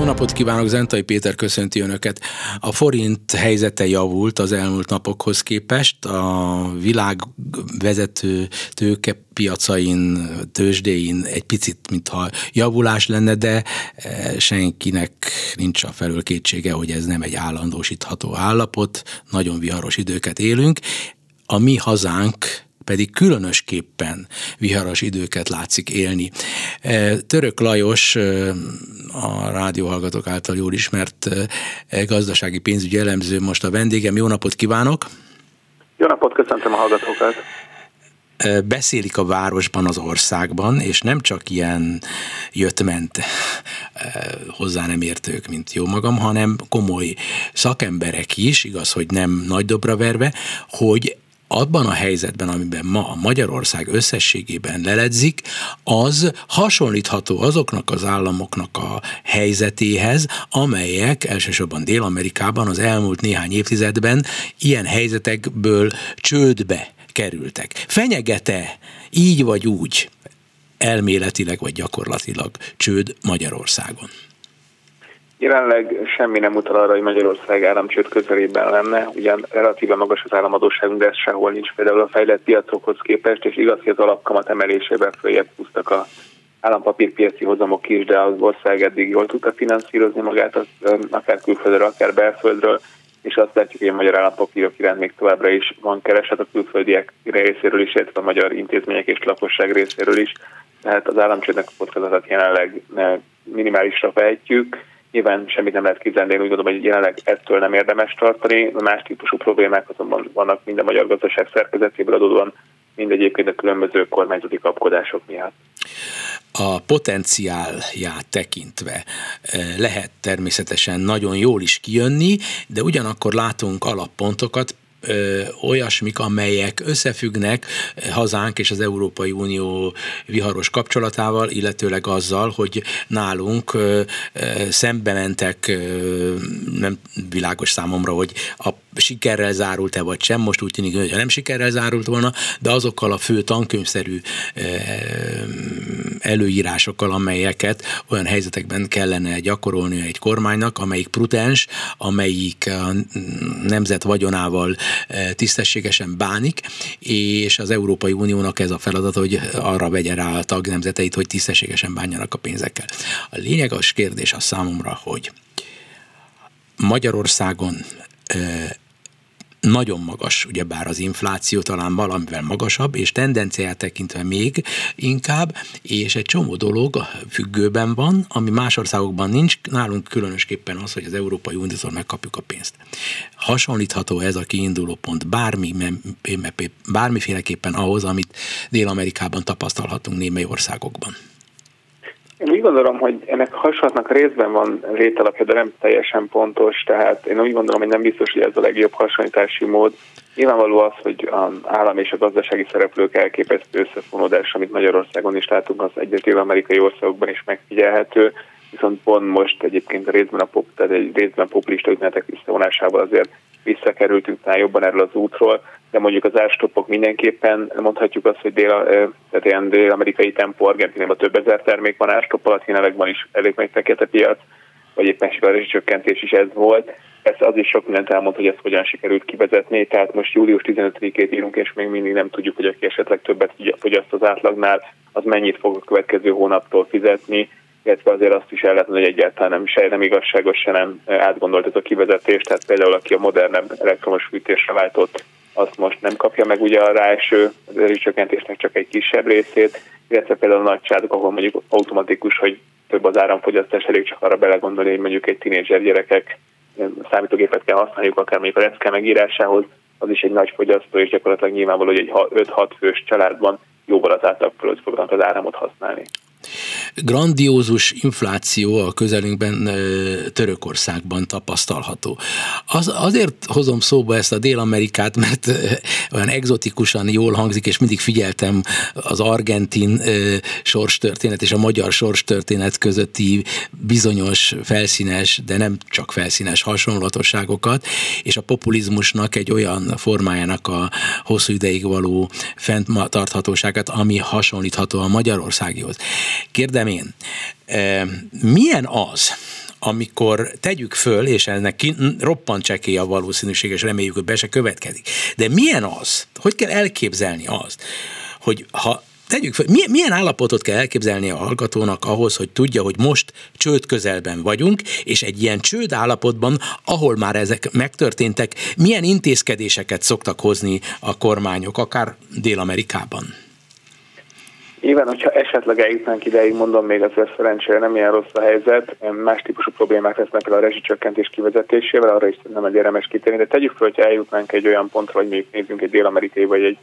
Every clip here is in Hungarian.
Jó napot kívánok, Zentai Péter köszönti Önöket. A forint helyzete javult az elmúlt napokhoz képest. A világ vezető tőkepiacain, tőzsdéin egy picit, mintha javulás lenne, de eh, senkinek nincs a felől kétsége, hogy ez nem egy állandósítható állapot. Nagyon viharos időket élünk. A mi hazánk pedig különösképpen viharos időket látszik élni. E, Török Lajos, e, a rádióhallgatók által jól ismert e, gazdasági pénzügyi elemző most a vendégem. Jó napot kívánok! Jó napot, köszöntöm a hallgatókat! beszélik a városban, az országban, és nem csak ilyen jött-ment hozzá nem értők, mint jó magam, hanem komoly szakemberek is, igaz, hogy nem nagy dobra verve, hogy abban a helyzetben, amiben ma a Magyarország összességében leledzik, az hasonlítható azoknak az államoknak a helyzetéhez, amelyek elsősorban Dél-Amerikában az elmúlt néhány évtizedben ilyen helyzetekből csődbe kerültek. Fenyegete így vagy úgy elméletileg vagy gyakorlatilag csőd Magyarországon? Jelenleg semmi nem utal arra, hogy Magyarország államcsőd közelében lenne, ugyan relatíve magas az államadóságunk, de ez sehol nincs például a fejlett piacokhoz képest, és igaz, hogy az alapkamat emelésében följebb húztak a állampapírpiaci hozamok is, de az ország eddig jól tudta finanszírozni magát, az, akár külföldről, akár belföldről, és azt látjuk, hogy a magyar állampapírok iránt még továbbra is van kereset a külföldiek részéről is, illetve a magyar intézmények és lakosság részéről is. Tehát az államcsődnek a kockázatát jelenleg minimálisra vehetjük Nyilván semmit nem lehet kizárni, én úgy gondolom, hogy jelenleg ettől nem érdemes tartani. A más típusú problémák azonban vannak mind a magyar gazdaság szerkezetéből adódóan, mind egyébként a különböző kormányzati kapkodások miatt a potenciálját tekintve eh, lehet természetesen nagyon jól is kijönni, de ugyanakkor látunk alappontokat, olyasmik, amelyek összefüggnek hazánk és az Európai Unió viharos kapcsolatával, illetőleg azzal, hogy nálunk szembe mentek, nem világos számomra, hogy a sikerrel zárult-e vagy sem, most úgy tűnik, hogy nem sikerrel zárult volna, de azokkal a fő tankönyvszerű előírásokkal, amelyeket olyan helyzetekben kellene gyakorolni egy kormánynak, amelyik prudens, amelyik a nemzet vagyonával tisztességesen bánik, és az Európai Uniónak ez a feladat, hogy arra vegye rá a tagnemzeteit, hogy tisztességesen bánjanak a pénzekkel. A lényeges kérdés a számomra, hogy Magyarországon nagyon magas, ugyebár az infláció talán valamivel magasabb, és tendenciát tekintve még inkább, és egy csomó dolog függőben van, ami más országokban nincs, nálunk különösképpen az, hogy az Európai Uniótól megkapjuk a pénzt. Hasonlítható ez a kiinduló pont bármi, bármiféleképpen ahhoz, amit Dél-Amerikában tapasztalhatunk némely országokban. Én úgy gondolom, hogy ennek hasonlatnak részben van létalapja, de nem teljesen pontos, tehát én úgy gondolom, hogy nem biztos, hogy ez a legjobb hasonlítási mód. Nyilvánvaló az, hogy az állam és a gazdasági szereplők elképesztő összefonódás, amit Magyarországon is látunk, az egyes amerikai országokban is megfigyelhető, viszont pont most egyébként a részben a pop, tehát egy részben populista üzenetek visszavonásával azért visszakerültünk talán jobban erről az útról, de mondjuk az árstopok mindenképpen mondhatjuk azt, hogy dél, tehát ilyen dél-amerikai tempó, Argentinában több ezer termék van árstop alatt, van is elég meg fekete piac, vagy éppen sikeresi csökkentés is ez volt. Ez az is sok mindent elmond, hogy ezt hogyan sikerült kivezetni, tehát most július 15-ét írunk, és még mindig nem tudjuk, hogy aki esetleg többet fogyaszt az átlagnál, az mennyit fog a következő hónaptól fizetni, illetve azért azt is el lehet hogy egyáltalán nem, se nem igazságos, se nem átgondolt ez a kivezetés, tehát például aki a modernebb elektromos fűtésre váltott, azt most nem kapja meg ugye a ráeső csökkentésnek csak egy kisebb részét, illetve például a nagyságok, ahol mondjuk automatikus, hogy több az áramfogyasztás, elég csak arra belegondolni, hogy mondjuk egy tinédzser gyerekek számítógépet kell használjuk, akár mondjuk a lecke megírásához, az is egy nagy fogyasztó, és gyakorlatilag nyilvánvaló, hogy egy 5-6 fős családban jóval az átlag fölött fognak az áramot használni. Grandiózus infláció a közelünkben Törökországban tapasztalható. Az, azért hozom szóba ezt a Dél-Amerikát, mert olyan egzotikusan jól hangzik, és mindig figyeltem az argentin sorstörténet és a magyar sorstörténet közötti bizonyos felszínes, de nem csak felszínes hasonlatosságokat, és a populizmusnak egy olyan formájának a hosszú ideig való fenntarthatóságát, ami hasonlítható a Magyarországihoz. Kérdem én, milyen az, amikor tegyük föl, és ennek ki, roppant csekély a valószínűség, és reméljük, hogy be se következik. De milyen az, hogy kell elképzelni azt, hogy ha tegyük fel, milyen, milyen állapotot kell elképzelni a hallgatónak ahhoz, hogy tudja, hogy most csőd közelben vagyunk, és egy ilyen csőd állapotban, ahol már ezek megtörténtek, milyen intézkedéseket szoktak hozni a kormányok, akár Dél-Amerikában? Nyilván, hogyha esetleg eljutnánk ideig, mondom még azért szerencsére nem ilyen rossz a helyzet, más típusú problémák lesznek például a rezsicsökkentés kivezetésével, arra is nem egy érdemes kitérni, de tegyük fel, hogyha eljutnánk egy olyan pontra, hogy még nézzünk egy dél-amerikai vagy egy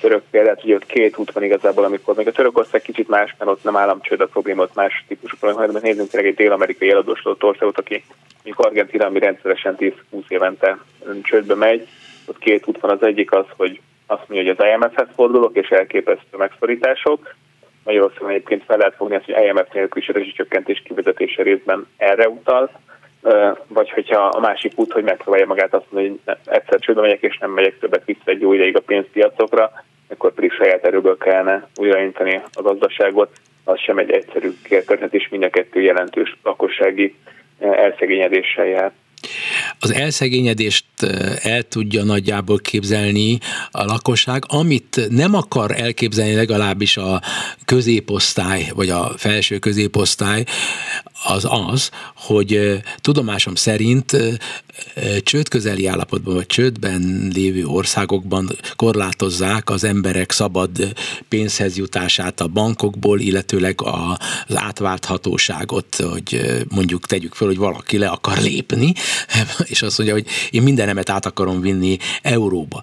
török példát, hogy ott két út van igazából, amikor még a Törökország kicsit más, mert ott nem államcsőd a probléma, ott más típusú probléma, hanem nézzünk tényleg egy dél-amerikai eladósodott országot, aki mondjuk Argentina, ami rendszeresen 10-20 évente csődbe megy, ott két út van, az egyik az, hogy azt mondja, hogy az IMF-hez fordulok, és elképesztő megszorítások. Magyarországon egyébként fel lehet fogni azt, hogy IMF nélkül is a rezsicsökkentés kivezetése részben erre utal, vagy hogyha a másik út, hogy megpróbálja magát azt mondani, hogy egyszer csődbe megyek, és nem megyek többet vissza egy jó ideig a pénzpiacokra, akkor pedig saját erőből kellene újraintani a gazdaságot, az sem egy egyszerű történet, és mind a kettő jelentős lakossági elszegényedéssel jár. Az elszegényedést el tudja nagyjából képzelni a lakosság, amit nem akar elképzelni legalábbis a középosztály, vagy a felső középosztály, az az, hogy tudomásom szerint csőd közeli állapotban, vagy csődben lévő országokban korlátozzák az emberek szabad pénzhez jutását a bankokból, illetőleg az átválthatóságot, hogy mondjuk tegyük fel, hogy valaki le akar lépni, és azt mondja, hogy én mindenemet át akarom vinni euróba.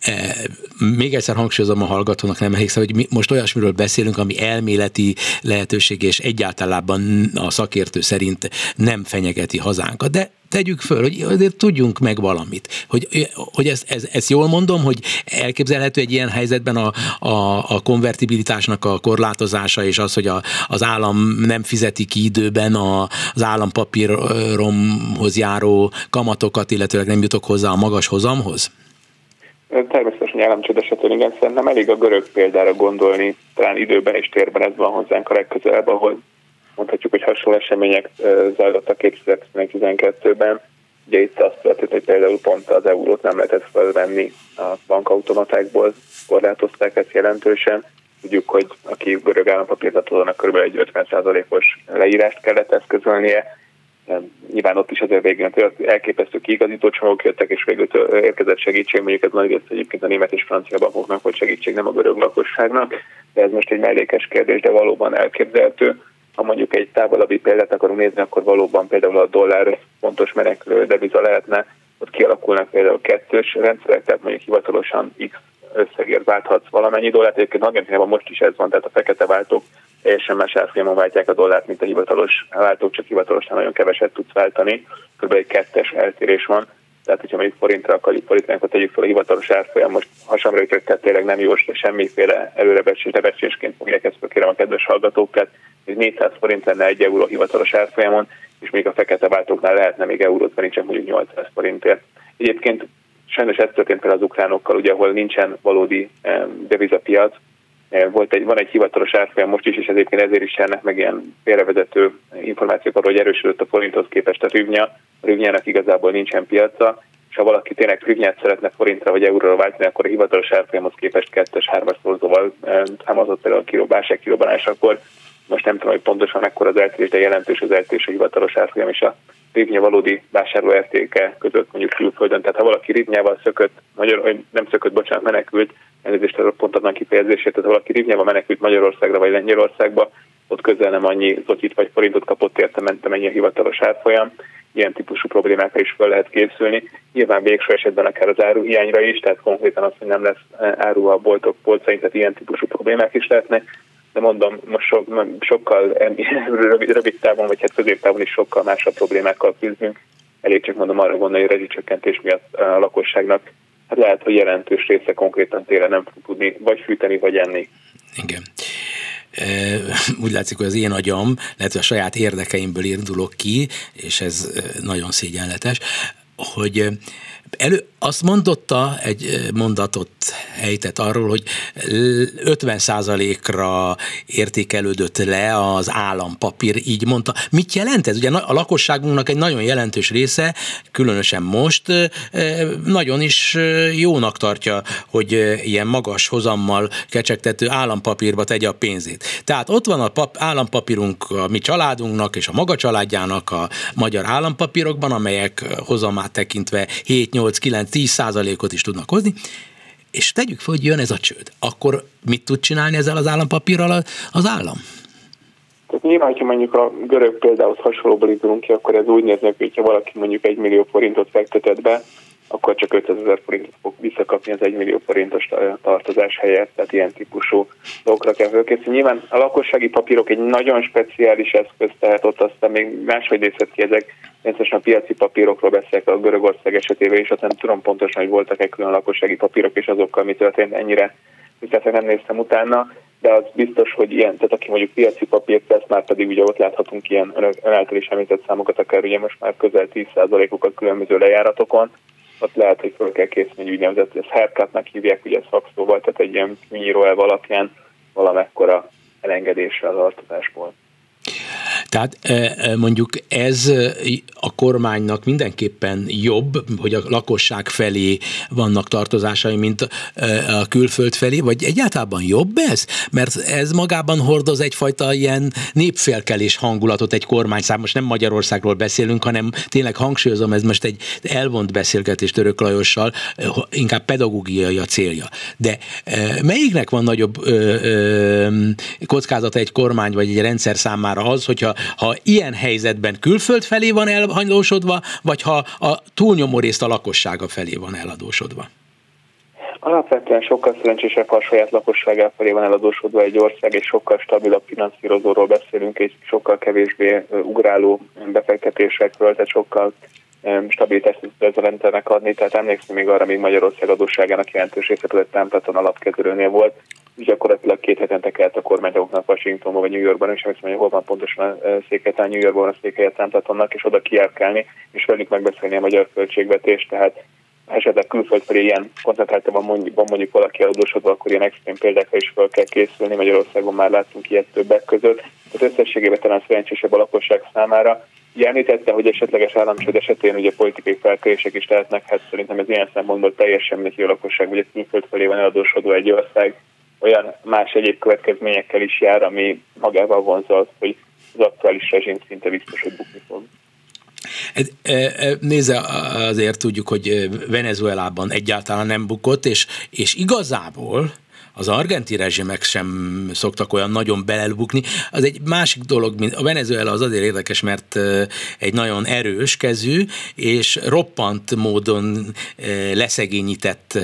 E, még egyszer hangsúlyozom a hallgatónak, nem emlékszem, hogy mi most olyasmiről beszélünk, ami elméleti lehetőség, és egyáltalában a szakértő szerint nem fenyegeti hazánkat. De tegyük föl, hogy azért tudjunk meg valamit. Hogy, hogy ezt, ezt, ezt jól mondom, hogy elképzelhető egy ilyen helyzetben a, a, a konvertibilitásnak a korlátozása, és az, hogy a, az állam nem fizeti ki időben a, az állampapíromhoz járó kamatokat, illetőleg nem jutok hozzá a magas hozamhoz? Természetesen államcsőd esetén igen, szerintem elég a görög példára gondolni, talán időben és térben ez van hozzánk a legközelebb, ahol mondhatjuk, hogy hasonló események zajlottak 2012-ben. Ugye itt azt történt, hogy például pont az eurót nem lehetett felvenni a bankautomatákból, korlátozták ezt jelentősen. Tudjuk, hogy aki görög állampapírt adónak kb. egy 50%-os leírást kellett eszközölnie, Nyilván ott is azért végén elképesztő kiigazító csomagok jöttek, és végül érkezett segítség, mondjuk ez nagy rész egyébként a német és francia bankoknak, hogy segítség nem a görög lakosságnak, de ez most egy mellékes kérdés, de valóban elképzelhető. Ha mondjuk egy távolabbi példát akarunk nézni, akkor valóban például a dollár fontos menekülő deviza lehetne, ott kialakulnak például kettős rendszerek, tehát mondjuk hivatalosan X összegért válthatsz valamennyi dollárt. Egyébként Argentinában most is ez van, tehát a fekete váltók teljesen más árfolyamon váltják a dollárt, mint a hivatalos váltók, csak hivatalosan nagyon keveset tudsz váltani. Kb. egy kettes eltérés van. Tehát, hogyha mondjuk forintra akarjuk fordítani, akkor tegyük fel a hivatalos árfolyam, most hasamra ütött, tehát tényleg nem jó, semmiféle előrebecsésként fogják ezt kérem a kedves hallgatókat, hogy 400 forint lenne egy euró hivatalos árfolyamon, és még a fekete váltóknál lehetne még eurót venni, csak mondjuk 800 forintért. Egyébként sajnos ez történt például az ukránokkal, ugye, ahol nincsen valódi devizapiac, volt egy, van egy hivatalos árfolyam most is, és ezért ezért is járnak meg ilyen félrevezető információk arról, hogy erősödött a forinthoz képest a rüvnya. A rüvnyának igazából nincsen piaca, és ha valaki tényleg rüvnyát szeretne forintra vagy euróra váltani, akkor a hivatalos árfolyamhoz képest kettes, hármas szorzóval számozott például a kilóbásság kilóbanás, akkor most nem tudom, hogy pontosan mekkora az eltérés, de jelentős az eltérés a hivatalos árfolyam és a rivnya valódi vásárlóértéke között mondjuk külföldön. Tehát ha valaki rivnyával szökött, magyar, nem szökött, bocsánat, menekült, elnézést a pontatlan kifejezését, tehát ha valaki rivnyával menekült Magyarországra vagy Lengyelországba, ott közel nem annyi zotit vagy forintot kapott érte, ment amennyi a hivatalos árfolyam. Ilyen típusú problémákra is fel lehet készülni. Nyilván végső esetben akár az áruhiányra is, tehát konkrétan az, hogy nem lesz áru a boltok polcain, tehát ilyen típusú problémák is lehetnek de mondom, most so, sokkal rövid, rövid távon, vagy hát középtávon is sokkal másabb problémákkal küzdünk. Elég csak mondom arra gondolni, hogy rezsicsökkentés miatt a lakosságnak hát lehet, hogy jelentős része konkrétan télen nem fog tudni vagy fűteni, vagy enni. Igen úgy látszik, hogy az én agyam, lehet, hogy a saját érdekeimből indulok ki, és ez nagyon szégyenletes, hogy elő, azt mondotta, egy mondatot helytett arról, hogy 50%-ra értékelődött le az állampapír, így mondta. Mit jelent ez? Ugye a lakosságunknak egy nagyon jelentős része, különösen most, nagyon is jónak tartja, hogy ilyen magas hozammal kecsegtető állampapírba tegye a pénzét. Tehát ott van a pap, állampapírunk a mi családunknak és a maga családjának a magyar állampapírokban, amelyek hozamát tekintve 7, 8, 9, 10 százalékot is tudnak hozni, és tegyük fel, hogy jön ez a csőd. Akkor mit tud csinálni ezzel az állampapírral az állam? Tehát nyilván, ha mondjuk a görög példához hasonlóból indulunk ki, akkor ez úgy néz neki, hogyha valaki mondjuk egy millió forintot fektetett be, akkor csak 500 ezer forintot fog visszakapni az 1 millió forintos tartozás helyett, tehát ilyen típusú dolgokra kell fölkészülni. Nyilván a lakossági papírok egy nagyon speciális eszköz, tehát ott aztán még máshogy nézhet ki ezek, Természetesen a piaci papírokról beszélek a Görögország esetében, és azt nem tudom pontosan, hogy voltak-e külön lakossági papírok, és azokkal mi történt ennyire, tehát nem néztem utána, de az biztos, hogy ilyen, tehát aki mondjuk piaci papírt tesz, már pedig ugye ott láthatunk ilyen ön által is említett számokat, akár ugye most már közel 10%-okat különböző lejáratokon, ott lehet, hogy fel kell készíteni egy úgynevezett, ezt haircutnak hívják ugye szakszóval, tehát egy ilyen nyíró alapján valamekkora elengedésre az tartozásból. Tehát mondjuk ez a kormánynak mindenképpen jobb, hogy a lakosság felé vannak tartozásai, mint a külföld felé, vagy egyáltalán jobb ez? Mert ez magában hordoz egyfajta ilyen népfélkelés hangulatot egy kormány szám. Most nem Magyarországról beszélünk, hanem tényleg hangsúlyozom, ez most egy elvont beszélgetés Török Lajossal, inkább pedagógiai a célja. De melyiknek van nagyobb kockázata egy kormány vagy egy rendszer számára az, hogyha ha ilyen helyzetben külföld felé van elhajlósodva, vagy ha a túlnyomó részt a lakossága felé van eladósodva? Alapvetően sokkal szerencsésebb, ha a saját lakosságá felé van eladósodva egy ország, és sokkal stabilabb finanszírozóról beszélünk, és sokkal kevésbé ugráló befektetésekről, tehát sokkal stabilitást ez adni. Tehát emlékszem még arra, még Magyarország adósságának jelentős része között Templeton alapkezelőnél volt, gyakorlatilag két hetente kelt a kormányoknak Washingtonban vagy New Yorkban, és emlékszem, hogy hol van pontosan a székhelyen, New Yorkban a székhelye Templetonnak, és oda kijárkálni, és velük megbeszélni a magyar költségvetést, tehát esetleg külföld felé ilyen koncentráltan mondjuk, van mondjuk valaki adósodva, akkor ilyen extrém példákra is fel kell készülni. Magyarországon már láttunk ilyet többek között. Tehát összességében talán szerencsésebb a lakosság számára. Említette, hogy esetleges államcsőd esetén ugye politikai felkérések is lehetnek, hát szerintem ez ilyen szempontból teljesen mindegy, a lakosság vagy a külföld felé van eladósodva egy ország, olyan más egyéb következményekkel is jár, ami magával vonza azt, hogy az aktuális rezsim szinte biztos, hogy bukni fog. Nézze, azért tudjuk, hogy Venezuelában egyáltalán nem bukott, és, és igazából az argenti rezsimek sem szoktak olyan nagyon belelbukni. Az egy másik dolog, mint a Venezuela az azért érdekes, mert egy nagyon erős kezű, és roppant módon leszegényített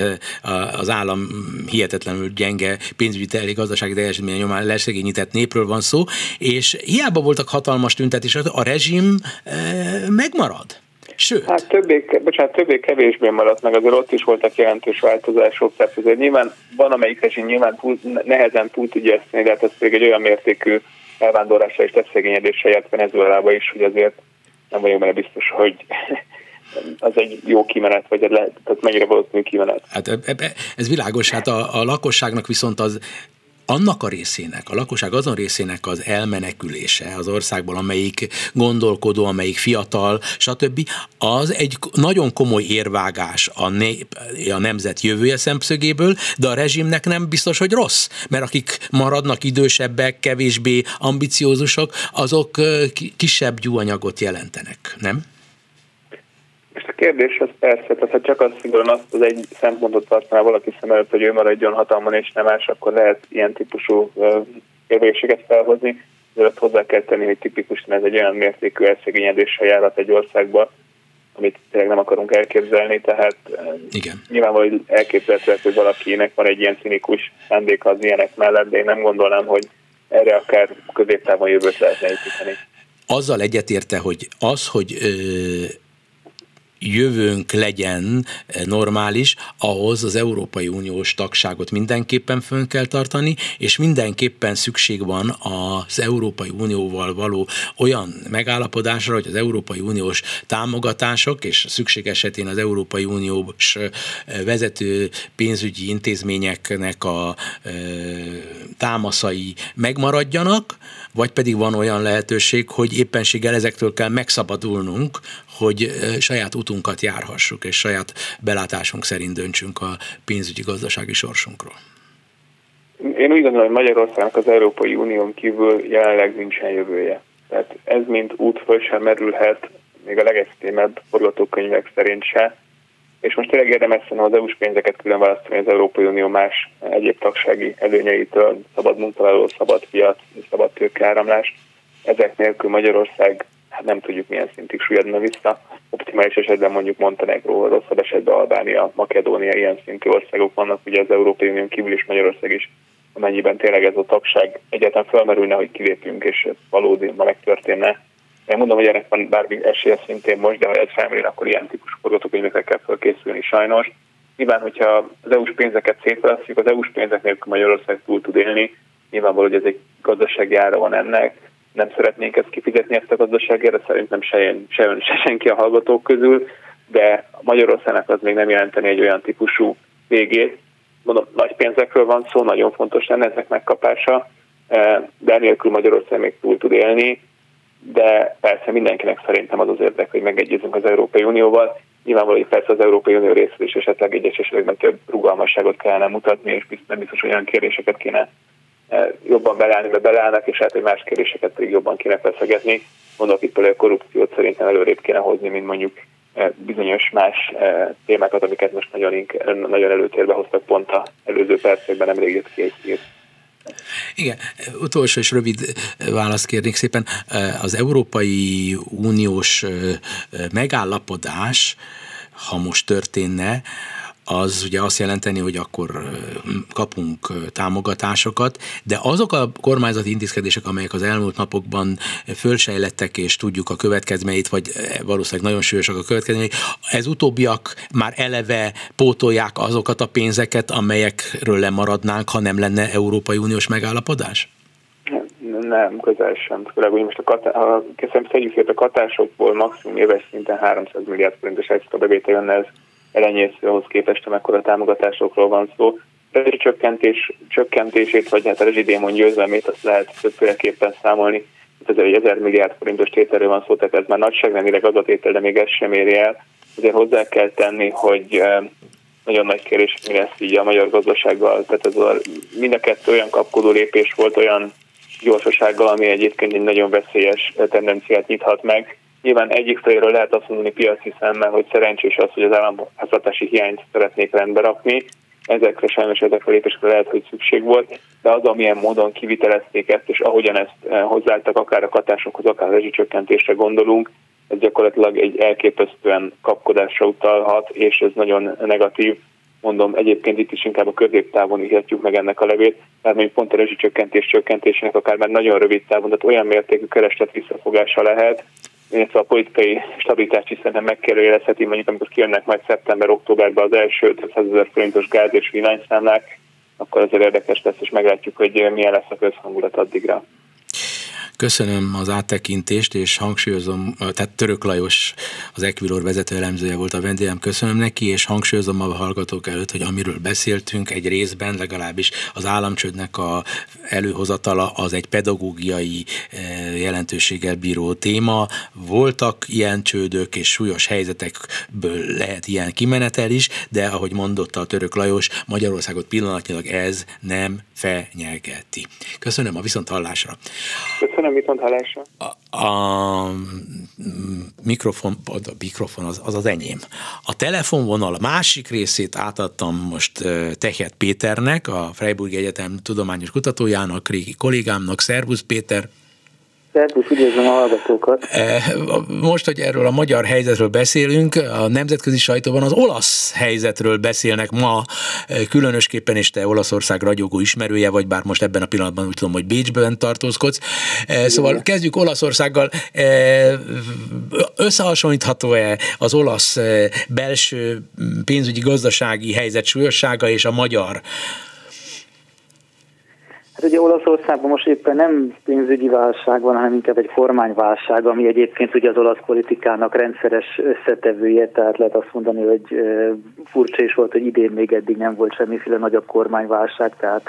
az állam hihetetlenül gyenge pénzügyi gazdasági teljesítmény nyomán leszegényített népről van szó, és hiába voltak hatalmas tüntetések, a rezsim megmarad. Sőt. Hát többé, bocsánat, többé kevésbé maradt meg, azért ott is voltak jelentős változások, tehát azért nyilván van amelyik rezsim nyilván túl, nehezen túl tudja ezt de hát ez pedig egy olyan mértékű elvándorlásra és teszegényedéssel járt Venezuelába is, hogy azért nem vagyok benne biztos, hogy az egy jó kimenet, vagy lehet, tehát mennyire valószínű kimenet. Hát ez világos, hát a, a lakosságnak viszont az annak a részének, a lakosság azon részének az elmenekülése az országból, amelyik gondolkodó, amelyik fiatal, stb., az egy nagyon komoly érvágás a, nép, a nemzet jövője szemszögéből, de a rezsimnek nem biztos, hogy rossz, mert akik maradnak idősebbek, kevésbé ambiciózusok, azok kisebb gyúanyagot jelentenek, nem? Most a kérdés az persze, tehát ha csak az szigorúan azt az egy szempontot tartaná valaki szem előtt, hogy ő maradjon hatalmon és nem más, akkor lehet ilyen típusú érvényességet felhozni. Azért hozzá kell tenni, hogy tipikusan ez egy olyan mértékű elszegényedéssel járhat egy országba, amit tényleg nem akarunk elképzelni, tehát Igen. nyilvánvalóan elképzelhető, hogy valakinek van egy ilyen cinikus szándék az ilyenek mellett, de én nem gondolnám, hogy erre akár középtávon jövőt lehetne építeni. Azzal egyetérte, hogy az, hogy ö, jövőnk legyen normális, ahhoz az Európai Uniós tagságot mindenképpen fönn kell tartani, és mindenképpen szükség van az Európai Unióval való olyan megállapodásra, hogy az Európai Uniós támogatások, és szükség esetén az Európai Uniós vezető pénzügyi intézményeknek a támaszai megmaradjanak, vagy pedig van olyan lehetőség, hogy éppenséggel ezektől kell megszabadulnunk, hogy saját utunkat járhassuk, és saját belátásunk szerint döntsünk a pénzügyi gazdasági sorsunkról. Én úgy gondolom, hogy Magyarországnak az Európai Unión kívül jelenleg nincsen jövője. Tehát ez mint út föl sem merülhet, még a legextrémebb forgatókönyvek szerint se. És most tényleg érdemes az EU-s pénzeket külön választani az Európai Unió más egyéb tagsági előnyeitől, szabad munkavállaló, szabad piac, szabad tőkeáramlás. Ezek nélkül Magyarország hát nem tudjuk milyen szintig süllyedne vissza. Optimális esetben mondjuk Montenegro, rosszabb esetben Albánia, Makedónia, ilyen szintű országok vannak, ugye az Európai Unión kívül is Magyarország is, amennyiben tényleg ez a tagság egyáltalán felmerülne, hogy kilépjünk, és ez valódi ma megtörténne. Én mondom, hogy ennek van bármi esélye szintén most, de ha ez felmerül, akkor ilyen típusú forgatókönyvekre kell felkészülni sajnos. Nyilván, hogyha az EU-s pénzeket szétválasztjuk, az EU-s pénzek nélkül Magyarország túl tud élni, nyilvánvaló, hogy ez egy gazdasági ára van ennek, nem szeretnénk ezt kifizetni ezt a gazdaságért, szerintem se, se, se senki a hallgatók közül, de Magyarországnak az még nem jelenteni egy olyan típusú végét. Mondom, nagy pénzekről van szó, nagyon fontos lenne ezek megkapása, eh, de enélkül Magyarország még túl tud élni, de persze mindenkinek szerintem az az érdek, hogy megegyezünk az Európai Unióval. Nyilvánvaló, hogy persze az Európai Unió részről is esetleg egyes esetekben több rugalmasságot kellene mutatni, és nem biztos olyan kérdéseket kéne jobban beleállni, de beleállnak, és hát hogy más kérdéseket pedig jobban kéne feszegetni. Mondok itt például a korrupciót szerintem előrébb kéne hozni, mint mondjuk eh, bizonyos más eh, témákat, amiket most nagyon, nagyon előtérbe hoztak pont a előző percekben, nemrég jött ki egy hír. Igen, utolsó és rövid választ kérnék szépen. Az Európai Uniós megállapodás, ha most történne, az ugye azt jelenteni, hogy akkor kapunk támogatásokat, de azok a kormányzati intézkedések, amelyek az elmúlt napokban fölsejlettek, és tudjuk a következményeit, vagy valószínűleg nagyon súlyosak a következményei, ez utóbbiak már eleve pótolják azokat a pénzeket, amelyekről lemaradnánk, ha nem lenne Európai Uniós megállapodás? Nem, közel sem. Főleg, hogy most a, katá- ha szedjük a katásokból maximum éves szinten 300 milliárd forintos extra bevétel jönne, ez elenyésző ahhoz képest, amekkora támogatásokról van szó. A csökkentés, csökkentését, vagy hát a rezsidémon győzelmét azt lehet többféleképpen számolni. Itt azért egy 1000 milliárd forintos tételről van szó, tehát ez már nagyságrendileg az a tétel, de még ez sem éri el. Azért hozzá kell tenni, hogy nagyon nagy kérés, mi lesz így a magyar gazdasággal. Tehát ez a, mind a kettő olyan kapkodó lépés volt, olyan gyorsasággal, ami egyébként egy nagyon veszélyes tendenciát nyithat meg. Nyilván egyik fejéről lehet azt mondani piaci szemmel, hogy szerencsés az, hogy az államháztartási hiányt szeretnék rendbe rakni. Ezekre sajnos ezekre a lépésekre lehet, hogy szükség volt, de az, amilyen módon kivitelezték ezt, és ahogyan ezt eh, hozzáálltak akár a katásokhoz, akár a rezsicsökkentésre gondolunk, ez gyakorlatilag egy elképesztően kapkodásra utalhat, és ez nagyon negatív. Mondom, egyébként itt is inkább a középtávon ihetjük meg ennek a levét, mert mondjuk pont a rezsicsökkentés csökkentésének akár már nagyon rövid távon, tehát olyan mértékű kereslet visszafogása lehet, illetve a politikai stabilitást is szerintem megkérdőjelezheti, mondjuk amikor kijönnek majd szeptember-októberben az első 500 ezer forintos gáz és villanyszámlák, akkor azért érdekes lesz, és meglátjuk, hogy milyen lesz a közhangulat addigra. Köszönöm az áttekintést, és hangsúlyozom, tehát Török Lajos, az Equilor vezető elemzője volt a vendégem, köszönöm neki, és hangsúlyozom a hallgatók előtt, hogy amiről beszéltünk, egy részben legalábbis az államcsődnek a előhozatala az egy pedagógiai jelentőséggel bíró téma. Voltak ilyen csődök és súlyos helyzetekből lehet ilyen kimenetel is, de ahogy mondotta a Török Lajos, Magyarországot pillanatnyilag ez nem fenyegeti. Köszönöm a viszont hallásra. Köszönöm, viszont hallásra. A, a mikrofon, a mikrofon az, az az enyém. A telefonvonal a másik részét átadtam most Tehet Péternek, a Freiburg Egyetem tudományos kutatójának, régi kollégámnak. Szervusz Péter! Szervusz, üdvözlöm a hallgatókat. Eh, most, hogy erről a magyar helyzetről beszélünk, a nemzetközi sajtóban az olasz helyzetről beszélnek ma, eh, különösképpen, és te Olaszország ragyogó ismerője vagy, bár most ebben a pillanatban úgy tudom, hogy Bécsben tartózkodsz. Eh, szóval kezdjük Olaszországgal. Összehasonlítható-e az olasz belső pénzügyi gazdasági helyzet súlyossága és a magyar? Hát ugye Olaszországban most éppen nem pénzügyi válság van, hanem inkább egy kormányválság, ami egyébként ugye az olasz politikának rendszeres összetevője, tehát lehet azt mondani, hogy furcsa is volt, hogy idén még eddig nem volt semmiféle nagyobb kormányválság, tehát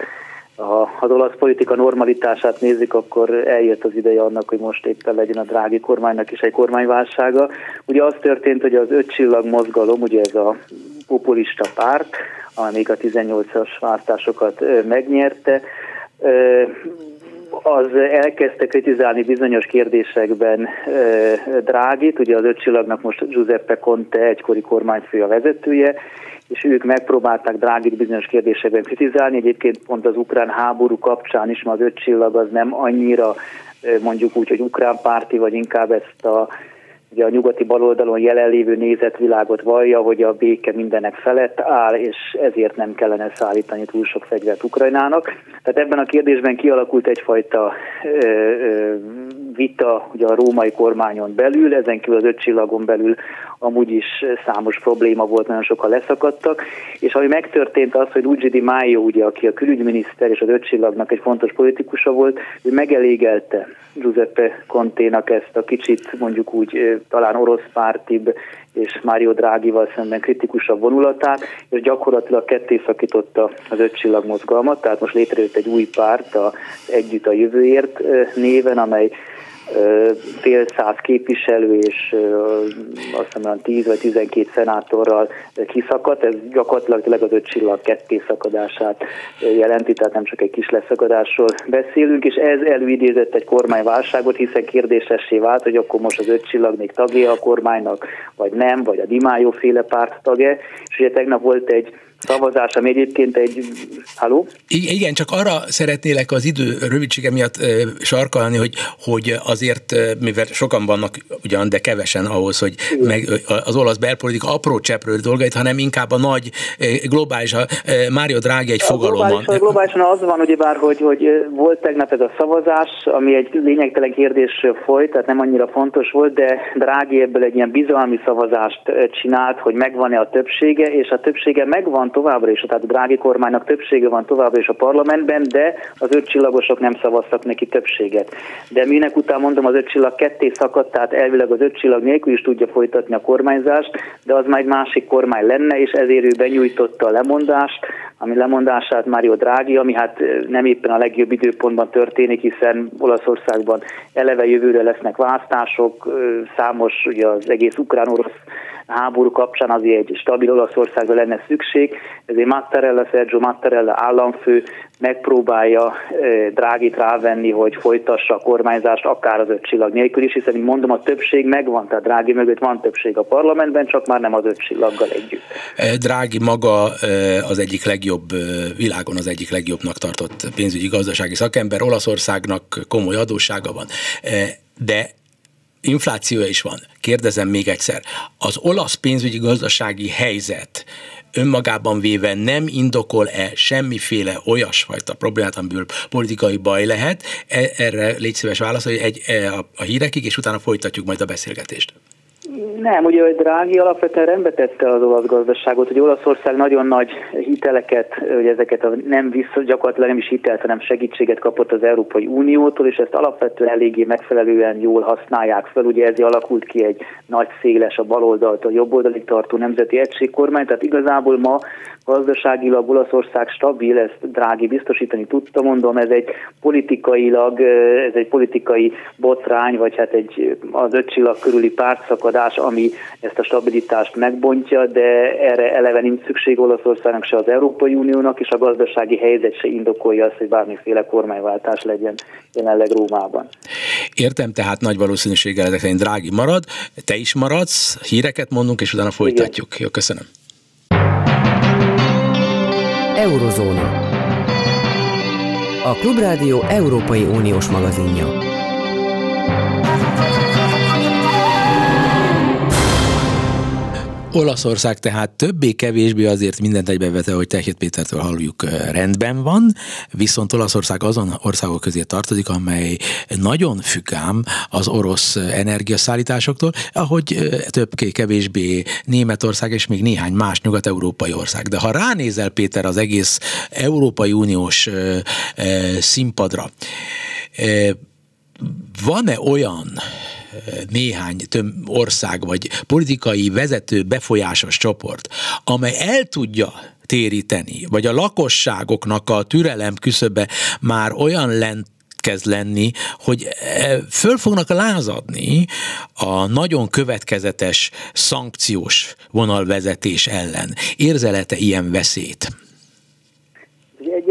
ha az olasz politika normalitását nézzük, akkor eljött az ideje annak, hogy most éppen legyen a drági kormánynak is egy kormányválsága. Ugye az történt, hogy az öt csillag mozgalom, ugye ez a populista párt, amíg a 18-as választásokat megnyerte, az elkezdte kritizálni bizonyos kérdésekben Drágit, ugye az öt csillagnak most Giuseppe Conte egykori kormányfő a vezetője, és ők megpróbálták Drágit bizonyos kérdésekben kritizálni. Egyébként pont az ukrán háború kapcsán is, mert az öt csillag az nem annyira mondjuk úgy, hogy ukrán párti, vagy inkább ezt a ugye a nyugati baloldalon jelenlévő nézetvilágot vallja, hogy a béke mindenek felett áll, és ezért nem kellene szállítani túl sok fegyvert Ukrajnának. Tehát ebben a kérdésben kialakult egyfajta ö, ö, vita ugye a római kormányon belül, ezen kívül az öt csillagon belül amúgy is számos probléma volt, nagyon sokan leszakadtak, és ami megtörtént az, hogy Luigi Di Maio, ugye, aki a külügyminiszter és az öt csillagnak egy fontos politikusa volt, ő megelégelte Giuseppe Conténak ezt a kicsit mondjuk úgy talán orosz pártibb és Mário Drágival szemben kritikusabb vonulatát, és gyakorlatilag ketté szakította az öt csillag mozgalmat, tehát most létrejött egy új párt, a Együtt a jövőért néven, amely fél száz képviselő és azt hiszem 10 vagy 12 szenátorral kiszakadt. Ez gyakorlatilag az öt csillag ketté szakadását jelenti, tehát nem csak egy kis leszakadásról beszélünk, és ez előidézett egy kormányválságot, hiszen kérdésessé vált, hogy akkor most az öt csillag még tagja a kormánynak, vagy nem, vagy a Dimájó féle párt tagja. És ugye tegnap volt egy szavazás, ami egyébként egy... Halló? Igen, csak arra szeretnélek az idő rövidsége miatt sarkalni, hogy, hogy azért, mivel sokan vannak ugyan, de kevesen ahhoz, hogy meg az olasz belpolitika apró cseprő dolgait, hanem inkább a nagy globális, a Mário Draghi egy fogalom van. Globálisan az van, ugyebár, hogy, hogy volt tegnap ez a szavazás, ami egy lényegtelen kérdés folyt, tehát nem annyira fontos volt, de Draghi ebből egy ilyen bizalmi szavazást csinált, hogy megvan-e a többsége, és a többsége megvan van továbbra is, tehát a drági kormánynak többsége van továbbra is a parlamentben, de az öt csillagosok nem szavaztak neki többséget. De minek után mondom, az öt csillag ketté szakadt, tehát elvileg az öt csillag nélkül is tudja folytatni a kormányzást, de az már egy másik kormány lenne, és ezért ő benyújtotta a lemondást, ami lemondását Mário Drági, ami hát nem éppen a legjobb időpontban történik, hiszen Olaszországban eleve jövőre lesznek választások, számos ugye az egész ukrán-orosz háború kapcsán azért egy stabil Olaszországra lenne szükség, ezért Mattarella, Sergio Mattarella államfő megpróbálja Drágit rávenni, hogy folytassa a kormányzást akár az öt csillag nélkül is, hiszen mondom, a többség megvan, tehát Drági mögött van többség a parlamentben, csak már nem az öt csillaggal együtt. Drági maga az egyik legjobb, világon az egyik legjobbnak tartott pénzügyi gazdasági szakember, Olaszországnak komoly adóssága van, de inflációja is van. Kérdezem még egyszer, az olasz pénzügyi gazdasági helyzet önmagában véve nem indokol-e semmiféle olyasfajta problémát, amiből politikai baj lehet? E, erre légy szíves válaszolj egy, e, a, a hírekig, és utána folytatjuk majd a beszélgetést. Nem, ugye hogy Drági alapvetően rendbe tette az olasz gazdaságot, hogy Olaszország nagyon nagy hiteleket, hogy ezeket a nem vissza, gyakorlatilag nem is hitelt, hanem segítséget kapott az Európai Uniótól, és ezt alapvetően eléggé megfelelően jól használják fel. Ugye ezért alakult ki egy nagy széles a baloldaltól jobboldalig tartó nemzeti egységkormány, tehát igazából ma gazdaságilag Olaszország stabil, ezt Drági biztosítani tudta, mondom, ez egy politikailag, ez egy politikai botrány, vagy hát egy az öt körüli pártszakadás, ami ezt a stabilitást megbontja, de erre eleve nincs szükség Olaszországnak se az Európai Uniónak, és a gazdasági helyzet se indokolja azt, hogy bármiféle kormányváltás legyen jelenleg Rómában. Értem, tehát nagy valószínűséggel ezek szerint Drági marad, te is maradsz, híreket mondunk, és utána folytatjuk. Igen. Jó, köszönöm. Eurozóna. A Klubrádió Európai Uniós magazinja. Olaszország tehát többé-kevésbé azért mindent egybevetve, hogy Tehét Pétertől halljuk rendben van, viszont Olaszország azon országok közé tartozik, amely nagyon függám az orosz energiaszállításoktól, ahogy többé-kevésbé Németország és még néhány más nyugat-európai ország. De ha ránézel, Péter, az egész Európai Uniós színpadra, van-e olyan néhány több ország vagy politikai vezető befolyásos csoport, amely el tudja téríteni, vagy a lakosságoknak a türelem küszöbe már olyan lent kezd lenni, hogy e, föl fognak lázadni a nagyon következetes szankciós vonalvezetés ellen. Érzelete ilyen veszélyt?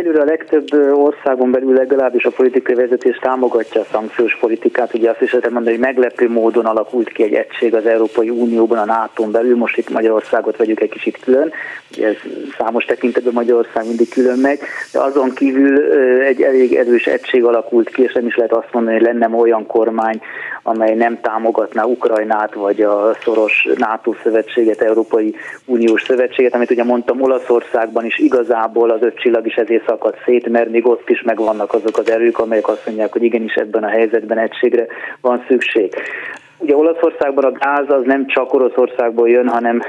Egyelőre a legtöbb országon belül legalábbis a politikai vezetés támogatja a szankciós politikát. Ugye azt is lehet mondani, hogy meglepő módon alakult ki egy egység az Európai Unióban, a nato belül. Most itt Magyarországot vegyük egy kicsit külön. Ugye ez számos tekintetben Magyarország mindig külön megy. De azon kívül egy elég erős egység alakult ki, és nem is lehet azt mondani, hogy lenne olyan kormány, amely nem támogatná Ukrajnát, vagy a szoros NATO szövetséget, Európai Uniós szövetséget, amit ugye mondtam, Olaszországban is igazából az öt csillag is ezért szakad szét, mert még ott is megvannak azok az erők, amelyek azt mondják, hogy igenis ebben a helyzetben egységre van szükség. Ugye Olaszországban a gáz az nem csak Oroszországból jön, hanem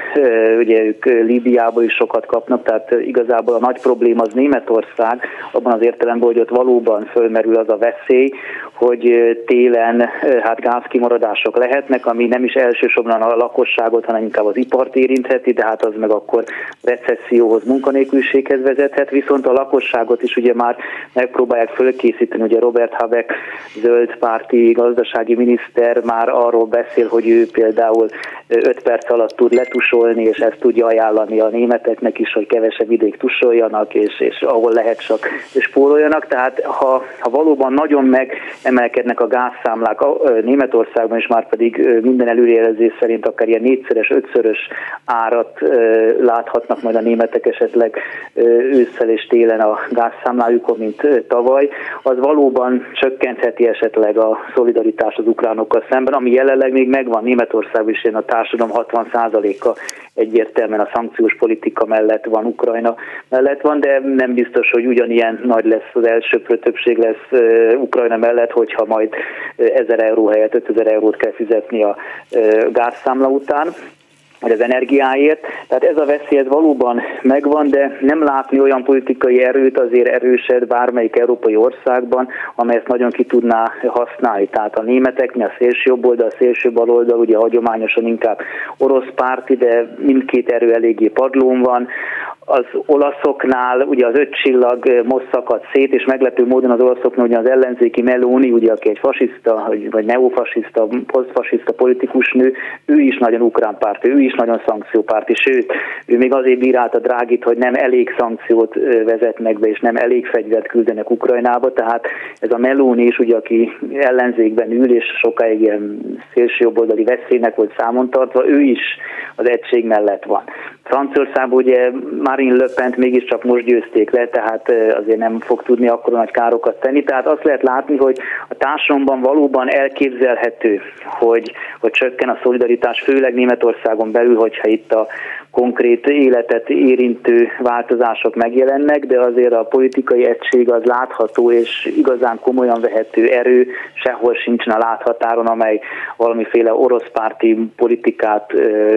ugye ők Líbiából is sokat kapnak, tehát igazából a nagy probléma az Németország, abban az értelemben, hogy ott valóban fölmerül az a veszély, hogy télen hát gázkimaradások lehetnek, ami nem is elsősorban a lakosságot, hanem inkább az ipart érintheti, de hát az meg akkor recesszióhoz, munkanélküliséghez vezethet, viszont a lakosságot is ugye már megpróbálják fölkészíteni, ugye Robert Habeck zöld párti gazdasági miniszter már arról beszél, hogy ő például 5 perc alatt tud letusolni, és ezt tudja ajánlani a németeknek is, hogy kevesebb ideig tusoljanak, és, és ahol lehet csak spóroljanak. Tehát ha, ha valóban nagyon megemelkednek a gázszámlák a, Németországban, és már pedig minden előrejelzés szerint akár ilyen négyszeres, ötszörös árat láthatnak majd a németek esetleg ősszel és télen a gázszámlájukon, mint tavaly, az valóban csökkentheti esetleg a szolidaritás az ukránokkal szemben, ami jelenleg még megvan. Németországban is, a társadalom 60%-a egyértelműen a szankciós politika mellett van, Ukrajna mellett van, de nem biztos, hogy ugyanilyen nagy lesz az elsőprő többség lesz Ukrajna mellett, hogyha majd 1000 euró helyett 5000 eurót kell fizetni a gázszámla után vagy az energiáért. Tehát ez a veszély ez valóban megvan, de nem látni olyan politikai erőt azért erősed bármelyik európai országban, amely ezt nagyon ki tudná használni. Tehát a németeknél a szélső jobb oldal, a szélső bal oldal ugye hagyományosan inkább orosz párti, de mindkét erő eléggé padlón van az olaszoknál ugye az öt csillag most szakadt szét, és meglepő módon az olaszoknál ugye az ellenzéki Meloni, ugye aki egy fasiszta, vagy neofasiszta, posztfasiszta politikus nő, ő is nagyon ukrán párt, ő is nagyon szankciópárti, sőt, ő még azért bírálta Drágit, hogy nem elég szankciót vezetnek be, és nem elég fegyvert küldenek Ukrajnába, tehát ez a Meloni is, ugye, aki ellenzékben ül, és sokáig ilyen szélsőjobboldali veszélynek volt számon tartva, ő is az egység mellett van. Franciaországban ugye Marine Le Pen mégiscsak most győzték le, tehát azért nem fog tudni akkor nagy károkat tenni. Tehát azt lehet látni, hogy a társadalomban valóban elképzelhető, hogy, hogy csökken a szolidaritás, főleg Németországon belül, hogyha itt a konkrét életet érintő változások megjelennek, de azért a politikai egység az látható és igazán komolyan vehető erő sehol sincsen a láthatáron, amely valamiféle orosz párti politikát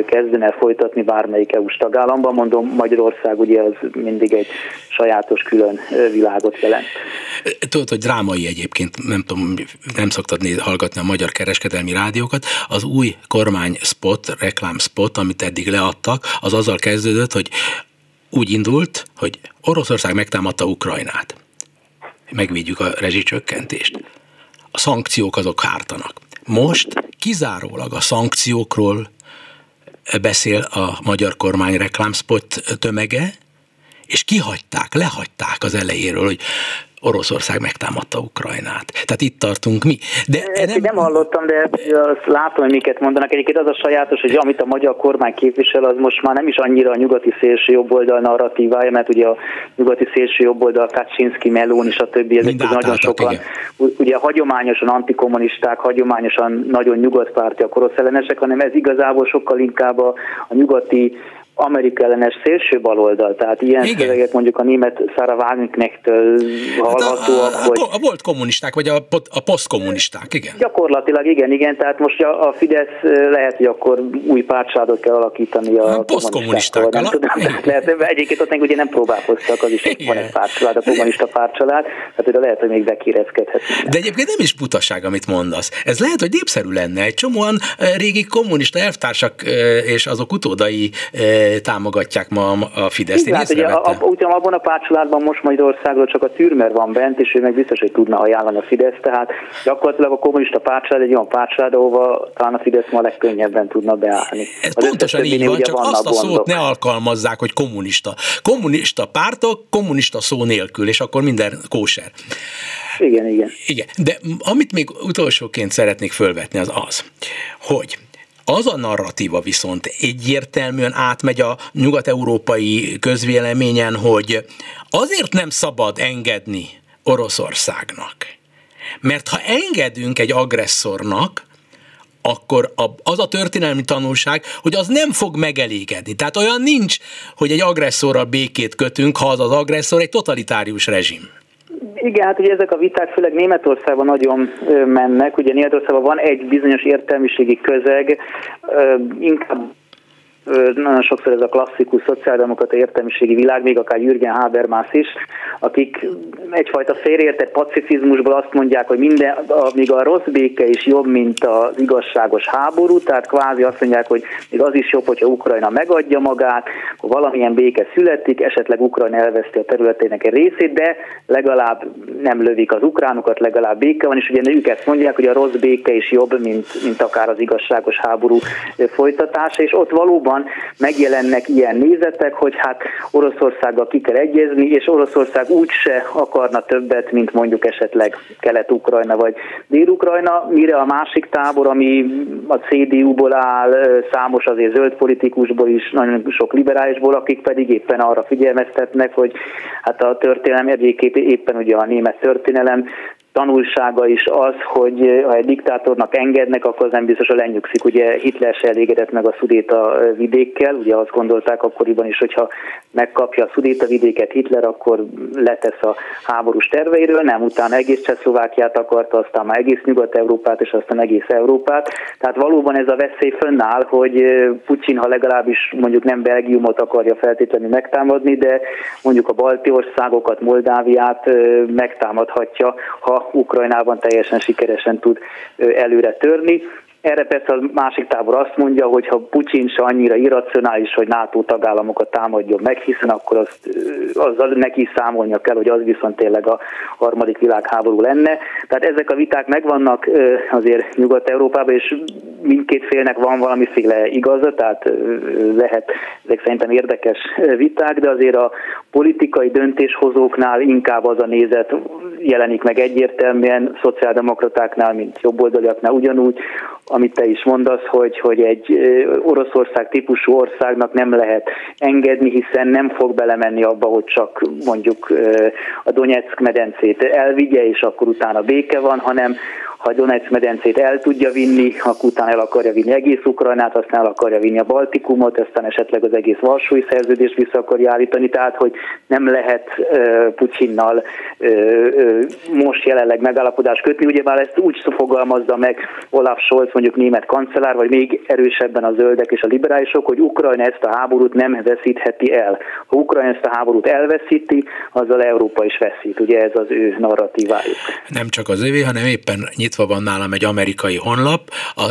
kezdene folytatni bármelyik EU-s tagállamban. Mondom, Magyarország ugye az mindig egy sajátos külön világot jelent. Tudod, hogy drámai egyébként, nem tudom, nem szoktad néz, hallgatni a magyar kereskedelmi rádiókat, az új kormány spot, reklám spot, amit eddig leadtak, az azzal kezdődött, hogy úgy indult, hogy Oroszország megtámadta Ukrajnát. Megvédjük a rezsicsökkentést. A szankciók azok hártanak. Most kizárólag a szankciókról beszél a magyar kormány reklámspot tömege, és kihagyták, lehagyták az elejéről, hogy Oroszország megtámadta Ukrajnát. Tehát itt tartunk mi. De nem... nem hallottam, de azt látom, hogy miket mondanak. Egyébként az a sajátos, hogy amit a magyar kormány képvisel, az most már nem is annyira a nyugati szélső jobboldal narratívája, mert ugye a nyugati szélső jobboldal, Kaczynski, Melón és a többi, ezek nagyon sokan, igen. ugye hagyományosan antikommunisták, hagyományosan nagyon nyugatpártiak, orosz ellenesek, hanem ez igazából sokkal inkább a, a nyugati Amerika ellenes szélső baloldal, tehát ilyen igen. szövegek mondjuk a német Sarah Wagenknecht-től hallhatóak. Hát a, a, a, a, volt kommunisták, vagy a, a posztkommunisták, igen. Gyakorlatilag igen, igen, tehát most a, a Fidesz lehet, hogy akkor új pártságot kell alakítani a, a posztkommunistákkal. Nem tudom, lehet, egyébként ott még ugye nem próbálkoztak, az is igen. van egy pártcsalád, a kommunista pártcsalád, tehát lehet, hogy még bekérezkedhet. De egyébként nem is butaság, amit mondasz. Ez lehet, hogy népszerű lenne. Egy csomóan régi kommunista elvtársak és azok utódai támogatják ma a Fideszt. Én hát, ugye, a, a, abban a pártcsaládban most Magyarországról csak a Türmer van bent, és ő meg biztos, hogy tudna ajánlani a Fidesz, tehát gyakorlatilag a kommunista pártcsalád egy olyan pártcsalád, ahova talán a Fidesz ma legkönnyebben tudna beállni. Ez az pontosan így van, csak azt a szót ne alkalmazzák, hogy kommunista. Kommunista pártok, kommunista szó nélkül, és akkor minden kóser. Igen, igen. Igen, de amit még utolsóként szeretnék fölvetni az az, hogy az a narratíva viszont egyértelműen átmegy a nyugat-európai közvéleményen, hogy azért nem szabad engedni Oroszországnak. Mert ha engedünk egy agresszornak, akkor az a történelmi tanulság, hogy az nem fog megelégedni. Tehát olyan nincs, hogy egy agresszorral békét kötünk, ha az az agresszor egy totalitárius rezsim. Igen, hát ugye ezek a viták főleg Németországban nagyon mennek. Ugye Németországban van egy bizonyos értelmiségi közeg, inkább nagyon sokszor ez a klasszikus szociáldemokrata értelmiségi világ, még akár Jürgen Habermas is, akik egyfajta félreértett pacifizmusból azt mondják, hogy minden, míg a rossz béke is jobb, mint az igazságos háború, tehát kvázi azt mondják, hogy még az is jobb, hogyha Ukrajna megadja magát, akkor valamilyen béke születik, esetleg Ukrajna elveszti a területének egy részét, de legalább nem lövik az ukránokat, legalább béke van, és ugye ők ezt mondják, hogy a rossz béke is jobb, mint, mint akár az igazságos háború folytatása, és ott valóban van, megjelennek ilyen nézetek, hogy hát Oroszországgal ki kell egyezni, és Oroszország úgyse akarna többet, mint mondjuk esetleg Kelet-Ukrajna vagy Dél-Ukrajna, mire a másik tábor, ami a CDU-ból áll, számos azért zöld politikusból is, nagyon sok liberálisból, akik pedig éppen arra figyelmeztetnek, hogy hát a történelem egyébként éppen ugye a német történelem tanulsága is az, hogy eh, ha egy diktátornak engednek, akkor az nem biztos, hogy lenyugszik. Ugye Hitler se elégedett meg a szudéta eh, vidékkel, ugye azt gondolták akkoriban is, hogyha megkapja a szudéta vidéket Hitler, akkor letesz a háborús terveiről, nem, utána egész Csehszlovákiát akarta, aztán már egész Nyugat-Európát, és aztán egész Európát. Tehát valóban ez a veszély fönnáll, hogy eh, Putyin, ha legalábbis mondjuk nem Belgiumot akarja feltétlenül megtámadni, de mondjuk a balti országokat, Moldáviát megtámadhatja, ha Ukrajnában teljesen sikeresen tud előre törni. Erre persze a másik tábor azt mondja, hogy ha Putyin se annyira irracionális, hogy NATO tagállamokat támadjon meg, hiszen akkor azt, azzal neki számolnia kell, hogy az viszont tényleg a harmadik világháború lenne. Tehát ezek a viták megvannak azért Nyugat-Európában, és mindkét félnek van valamiféle igaza, tehát lehet ezek szerintem érdekes viták, de azért a politikai döntéshozóknál inkább az a nézet jelenik meg egyértelműen, szociáldemokratáknál, mint jobboldaliaknál ugyanúgy, amit te is mondasz, hogy, hogy egy Oroszország típusú országnak nem lehet engedni, hiszen nem fog belemenni abba, hogy csak mondjuk a Donetsk medencét elvigye, és akkor utána béke van, hanem ha Donetsz medencét el tudja vinni, akkor utána el akarja vinni egész Ukrajnát, aztán el akarja vinni a Baltikumot, aztán esetleg az egész Varsói szerződést vissza akarja állítani, tehát hogy nem lehet uh, Putyinnal uh, uh, most jelenleg megállapodást kötni, ugyebár ezt úgy fogalmazza meg Olaf Scholz, mondjuk német kancellár, vagy még erősebben a zöldek és a liberálisok, hogy Ukrajna ezt a háborút nem veszítheti el. Ha Ukrajna ezt a háborút elveszíti, azzal Európa is veszít. Ugye ez az ő narratívájuk. Nem csak az övé, hanem éppen nyitva van nálam egy amerikai honlap, a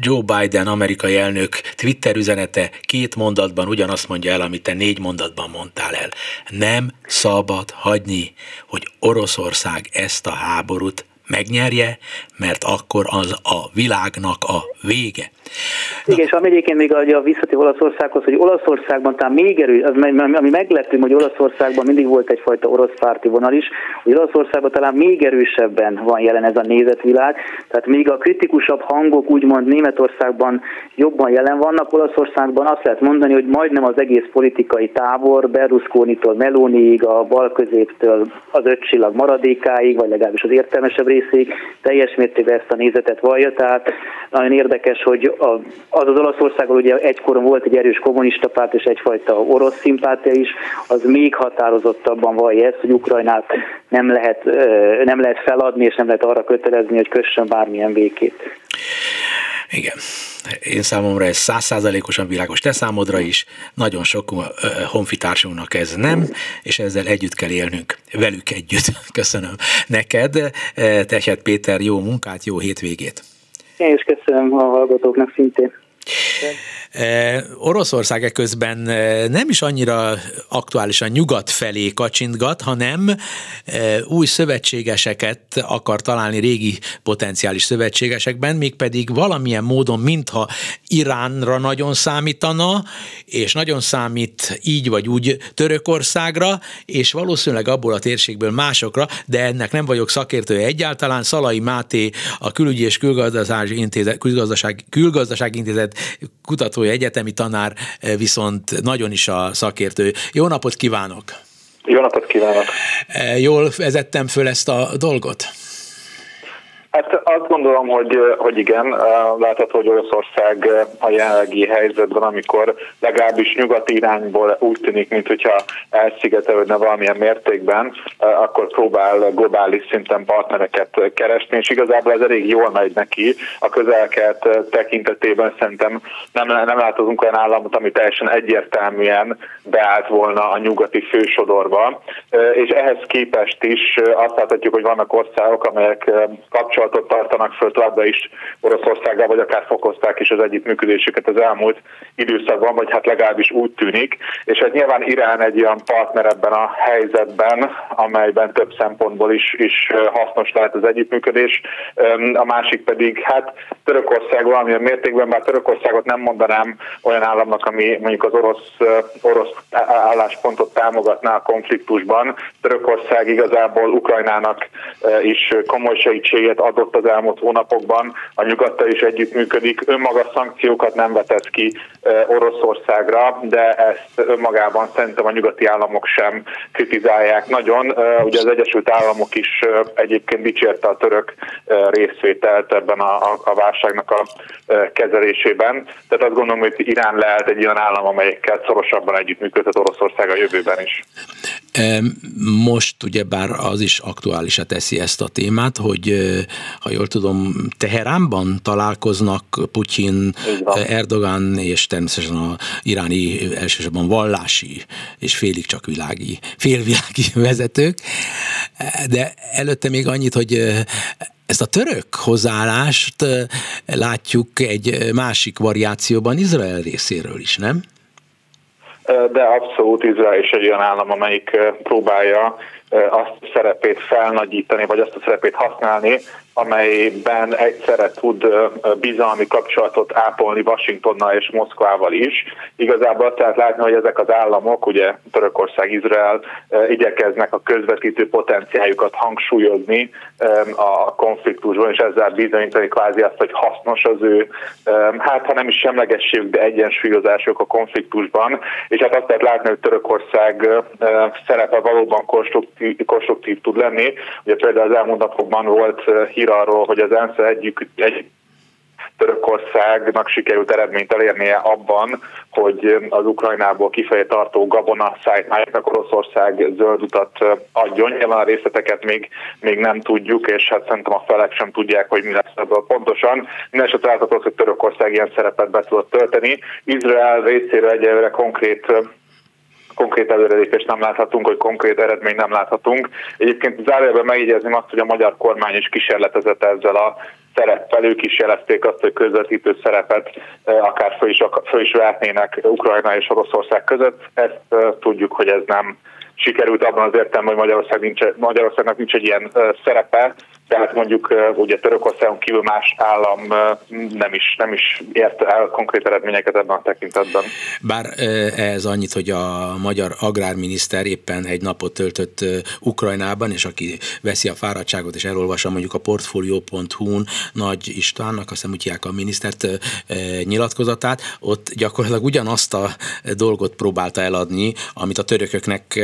Joe Biden amerikai elnök Twitter üzenete két mondatban ugyanazt mondja el, amit te négy mondatban mondtál el. Nem szabad hagyni, hogy Oroszország ezt a háborút megnyerje, mert akkor az a világnak a vége. Igen, és ami egyébként még a, a visszatér Olaszországhoz, hogy Olaszországban talán még erő, az, ami meglepő, hogy Olaszországban mindig volt egyfajta orosz párti vonal is, hogy Olaszországban talán még erősebben van jelen ez a nézetvilág, tehát még a kritikusabb hangok úgymond Németországban jobban jelen vannak, Olaszországban azt lehet mondani, hogy majdnem az egész politikai tábor, Berlusconitól Meloniig, a bal középtől az öt csillag maradékáig, vagy legalábbis az értelmesebb részig teljes mértékben ezt a nézetet vallja, tehát nagyon érdekes, hogy az az Olaszországban ugye egykoron volt egy erős kommunista párt és egyfajta orosz szimpátia is, az még határozottabban vallja ezt, hogy Ukrajnát nem lehet, nem lehet feladni, és nem lehet arra kötelezni, hogy kössön bármilyen békét. Igen. Én számomra ez százszázalékosan világos, te számodra is, nagyon sok honfitársunknak ez nem, és ezzel együtt kell élnünk, velük együtt. Köszönöm neked. Tehet Péter, jó munkát, jó hétvégét! Én is köszönöm a hallgatóknak szintén. Oroszország közben nem is annyira aktuálisan nyugat felé kacsintgat, hanem új szövetségeseket akar találni régi potenciális szövetségesekben, mégpedig valamilyen módon, mintha Iránra nagyon számítana, és nagyon számít így vagy úgy Törökországra, és valószínűleg abból a térségből másokra, de ennek nem vagyok szakértője egyáltalán. Szalai Máté, a Külügyi és Külgazdasági Intézet, Külgazdaság, Külgazdasági Intézet kutatója, egyetemi tanár, eh, viszont nagyon is a szakértő. Jó napot kívánok! Jó napot kívánok! Eh, jól vezettem föl ezt a dolgot? Hát azt gondolom, hogy, hogy igen, látható, hogy Oroszország a jelenlegi helyzetben, amikor legalábbis nyugati irányból úgy tűnik, mintha elszigetelődne valamilyen mértékben, akkor próbál globális szinten partnereket keresni, és igazából ez elég jól megy neki. A közelket tekintetében szerintem nem, nem látunk olyan államot, ami teljesen egyértelműen beállt volna a nyugati fősodorba, és ehhez képest is azt láthatjuk, hogy vannak országok, amelyek kapcsolatban kapcsolatot tartanak föl továbbra is Oroszországgal, vagy akár fokozták is az együttműködésüket az elmúlt időszakban, vagy hát legalábbis úgy tűnik. És hát nyilván Irán egy olyan partner ebben a helyzetben, amelyben több szempontból is, is hasznos lehet az együttműködés. A másik pedig hát Törökország valamilyen mértékben, bár Törökországot nem mondanám olyan államnak, ami mondjuk az orosz, orosz álláspontot támogatná a konfliktusban. Törökország igazából Ukrajnának is komoly segítséget adott az elmúlt hónapokban, a nyugattal is együttműködik, önmaga szankciókat nem vetett ki Oroszországra, de ezt önmagában szerintem a nyugati államok sem kritizálják nagyon. Ugye az Egyesült Államok is egyébként dicsérte a török részvételt ebben a, a, a válságnak a kezelésében. Tehát azt gondolom, hogy Irán lehet egy olyan állam, amelyekkel szorosabban együttműködhet Oroszország a jövőben is. Most ugyebár az is aktuálisá teszi ezt a témát, hogy ha jól tudom, Teheránban találkoznak Putyin, Erdogan és természetesen a iráni elsősorban vallási és félig csak világi, félvilági vezetők, de előtte még annyit, hogy ezt a török hozzáállást látjuk egy másik variációban Izrael részéről is, nem? De abszolút Izrael is egy olyan állam, amelyik próbálja azt a szerepét felnagyítani, vagy azt a szerepét használni, amelyben egyszerre tud bizalmi kapcsolatot ápolni Washingtonnal és Moszkvával is. Igazából azt lehet látni, hogy ezek az államok, ugye Törökország, Izrael igyekeznek a közvetítő potenciáljukat hangsúlyozni a konfliktusban, és ezzel bizonyítani kvázi azt, hogy hasznos az ő, hát ha nem is semlegességük, de egyensúlyozásuk a konfliktusban. És hát azt lehet látni, hogy Törökország szerepe valóban konstruktív, konstruktív tud lenni. Ugye például az elmúlt napokban volt hír hír arról, hogy az ENSZ egyik, egy Törökországnak sikerült eredményt elérnie abban, hogy az Ukrajnából kifelé tartó gabona szájtmájaknak Oroszország zöld utat adjon. Nyilván a részleteket még, még nem tudjuk, és hát szerintem a felek sem tudják, hogy mi lesz ebből pontosan. Mindenesetre látható, hogy Törökország ilyen szerepet be tudott tölteni. Izrael részéről egyelőre konkrét konkrét előrelépést nem láthatunk, hogy konkrét eredményt nem láthatunk. Egyébként zárójelben megjegyezném azt, hogy a magyar kormány is kísérletezett ezzel a szereppel, ők is jelezték azt, hogy közvetítő szerepet e, akár föl is, föl is vehetnének Ukrajna és Oroszország között. Ezt e, tudjuk, hogy ez nem sikerült abban az értelemben, hogy Magyarország nincs, Magyarországnak nincs egy ilyen e, szerepe, tehát mondjuk ugye Törökországon kívül más állam nem is, nem is ért el konkrét eredményeket ebben a tekintetben. Bár ez annyit, hogy a magyar agrárminiszter éppen egy napot töltött Ukrajnában, és aki veszi a fáradtságot és elolvassa mondjuk a portfolio.hu-n Nagy Istvánnak, azt hiszem a minisztert nyilatkozatát, ott gyakorlatilag ugyanazt a dolgot próbálta eladni, amit a törököknek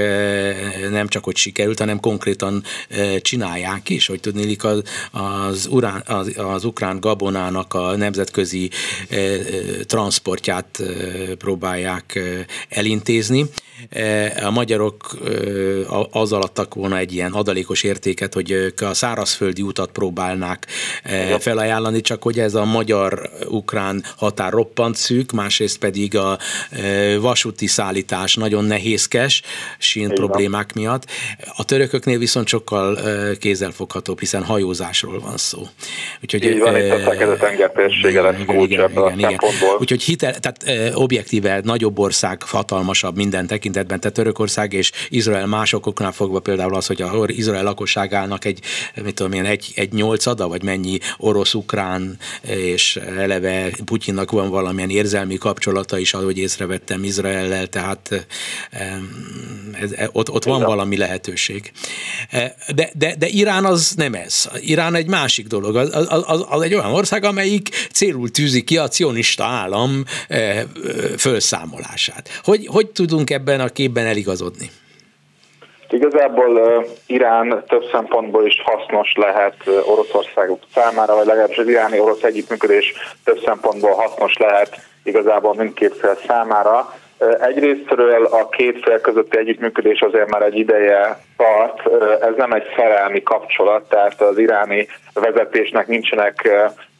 nem csak hogy sikerült, hanem konkrétan csinálják is, hogy tudni zajlik az, az, urán, az, az ukrán gabonának a nemzetközi eh, transportját eh, próbálják eh, elintézni. A magyarok az alattak volna egy ilyen adalékos értéket, hogy a szárazföldi utat próbálnák felajánlani, csak hogy ez a magyar-ukrán határ roppant szűk, másrészt pedig a vasúti szállítás nagyon nehézkes, sín problémák miatt. A törököknél viszont sokkal kézzelfoghatóbb, hiszen hajózásról van szó. Úgyhogy, Így van, itt a tenger térsége lesz igen, igen, igen, igen. Úgyhogy hitel, tehát objektíve nagyobb ország, hatalmasabb minden tekintetben, tehát Törökország és Izrael másokoknál fogva például az, hogy a Izrael lakosságának egy, mit tudom én, egy, egy nyolcada, vagy mennyi orosz-ukrán, és eleve Putyinnak van valamilyen érzelmi kapcsolata is, ahogy észrevettem Izraellel, tehát ez, ez, ott, ott van valami lehetőség. De, de, de Irán az nem ez. Irán egy másik dolog. Az, az, az, az egy olyan ország, amelyik célul tűzi ki a cionista állam felszámolását. Hogy, hogy tudunk ebben a képben eligazodni? Igazából uh, Irán több szempontból is hasznos lehet uh, Oroszország számára, vagy legalábbis az iráni-orosz együttműködés több szempontból hasznos lehet igazából mindkét fél számára. Egyrésztről a két fél közötti együttműködés azért már egy ideje tart, ez nem egy szerelmi kapcsolat, tehát az iráni vezetésnek nincsenek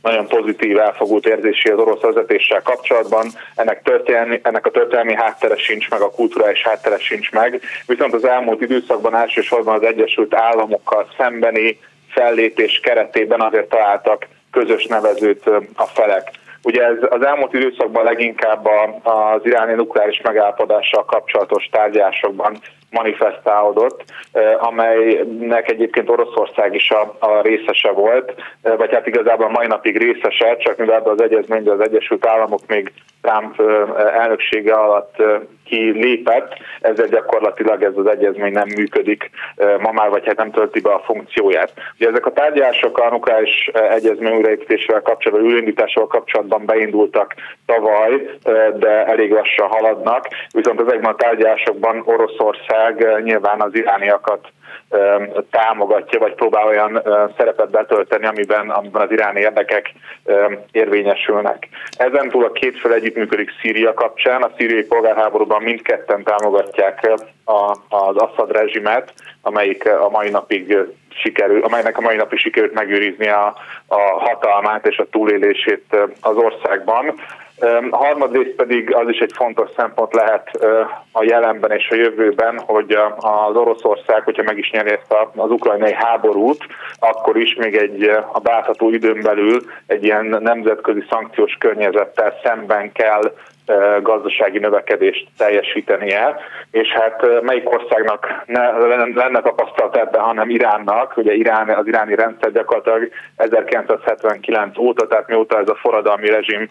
nagyon pozitív elfogult érzési az orosz vezetéssel kapcsolatban. Ennek, történelmi, ennek a történelmi háttere sincs meg, a kulturális háttere sincs meg, viszont az elmúlt időszakban elsősorban az Egyesült Államokkal szembeni fellépés keretében azért találtak közös nevezőt a felek. Ugye ez az elmúlt időszakban leginkább az iráni nukleáris megállapodással kapcsolatos tárgyásokban manifestálódott, amelynek egyébként Oroszország is a, a részese volt, vagy hát igazából mai napig részese, csak mivel az egyezmény az Egyesült Államok még Trump elnöksége alatt kilépett, ezzel gyakorlatilag ez az egyezmény nem működik ma már, vagy hát nem tölti be a funkcióját. Ugye ezek a tárgyalások a nukleáris egyezmény újraépítésével kapcsolatban, újraindításával kapcsolatban beindultak tavaly, de elég lassan haladnak, viszont ezekben a tárgyalásokban Oroszország nyilván az irániakat támogatja, vagy próbál olyan szerepet betölteni, amiben, amiben az iráni érdekek érvényesülnek. Ezen túl a két fel együttműködik Szíria kapcsán. A szíriai polgárháborúban mindketten támogatják a, az Assad rezsimet, amelyik a mai napig sikerül, amelynek a mai napig sikerült megőrizni a, a hatalmát és a túlélését az országban. Harmadrészt pedig az is egy fontos szempont lehet a jelenben és a jövőben, hogy az Oroszország, hogyha meg is nyeri ezt az ukrajnai háborút, akkor is még egy a bátható időn belül egy ilyen nemzetközi szankciós környezettel szemben kell gazdasági növekedést teljesítenie, és hát melyik országnak ne lenne tapasztalat ebben, hanem Iránnak, ugye Irán, az iráni rendszer gyakorlatilag 1979 óta, tehát mióta ez a forradalmi rezsim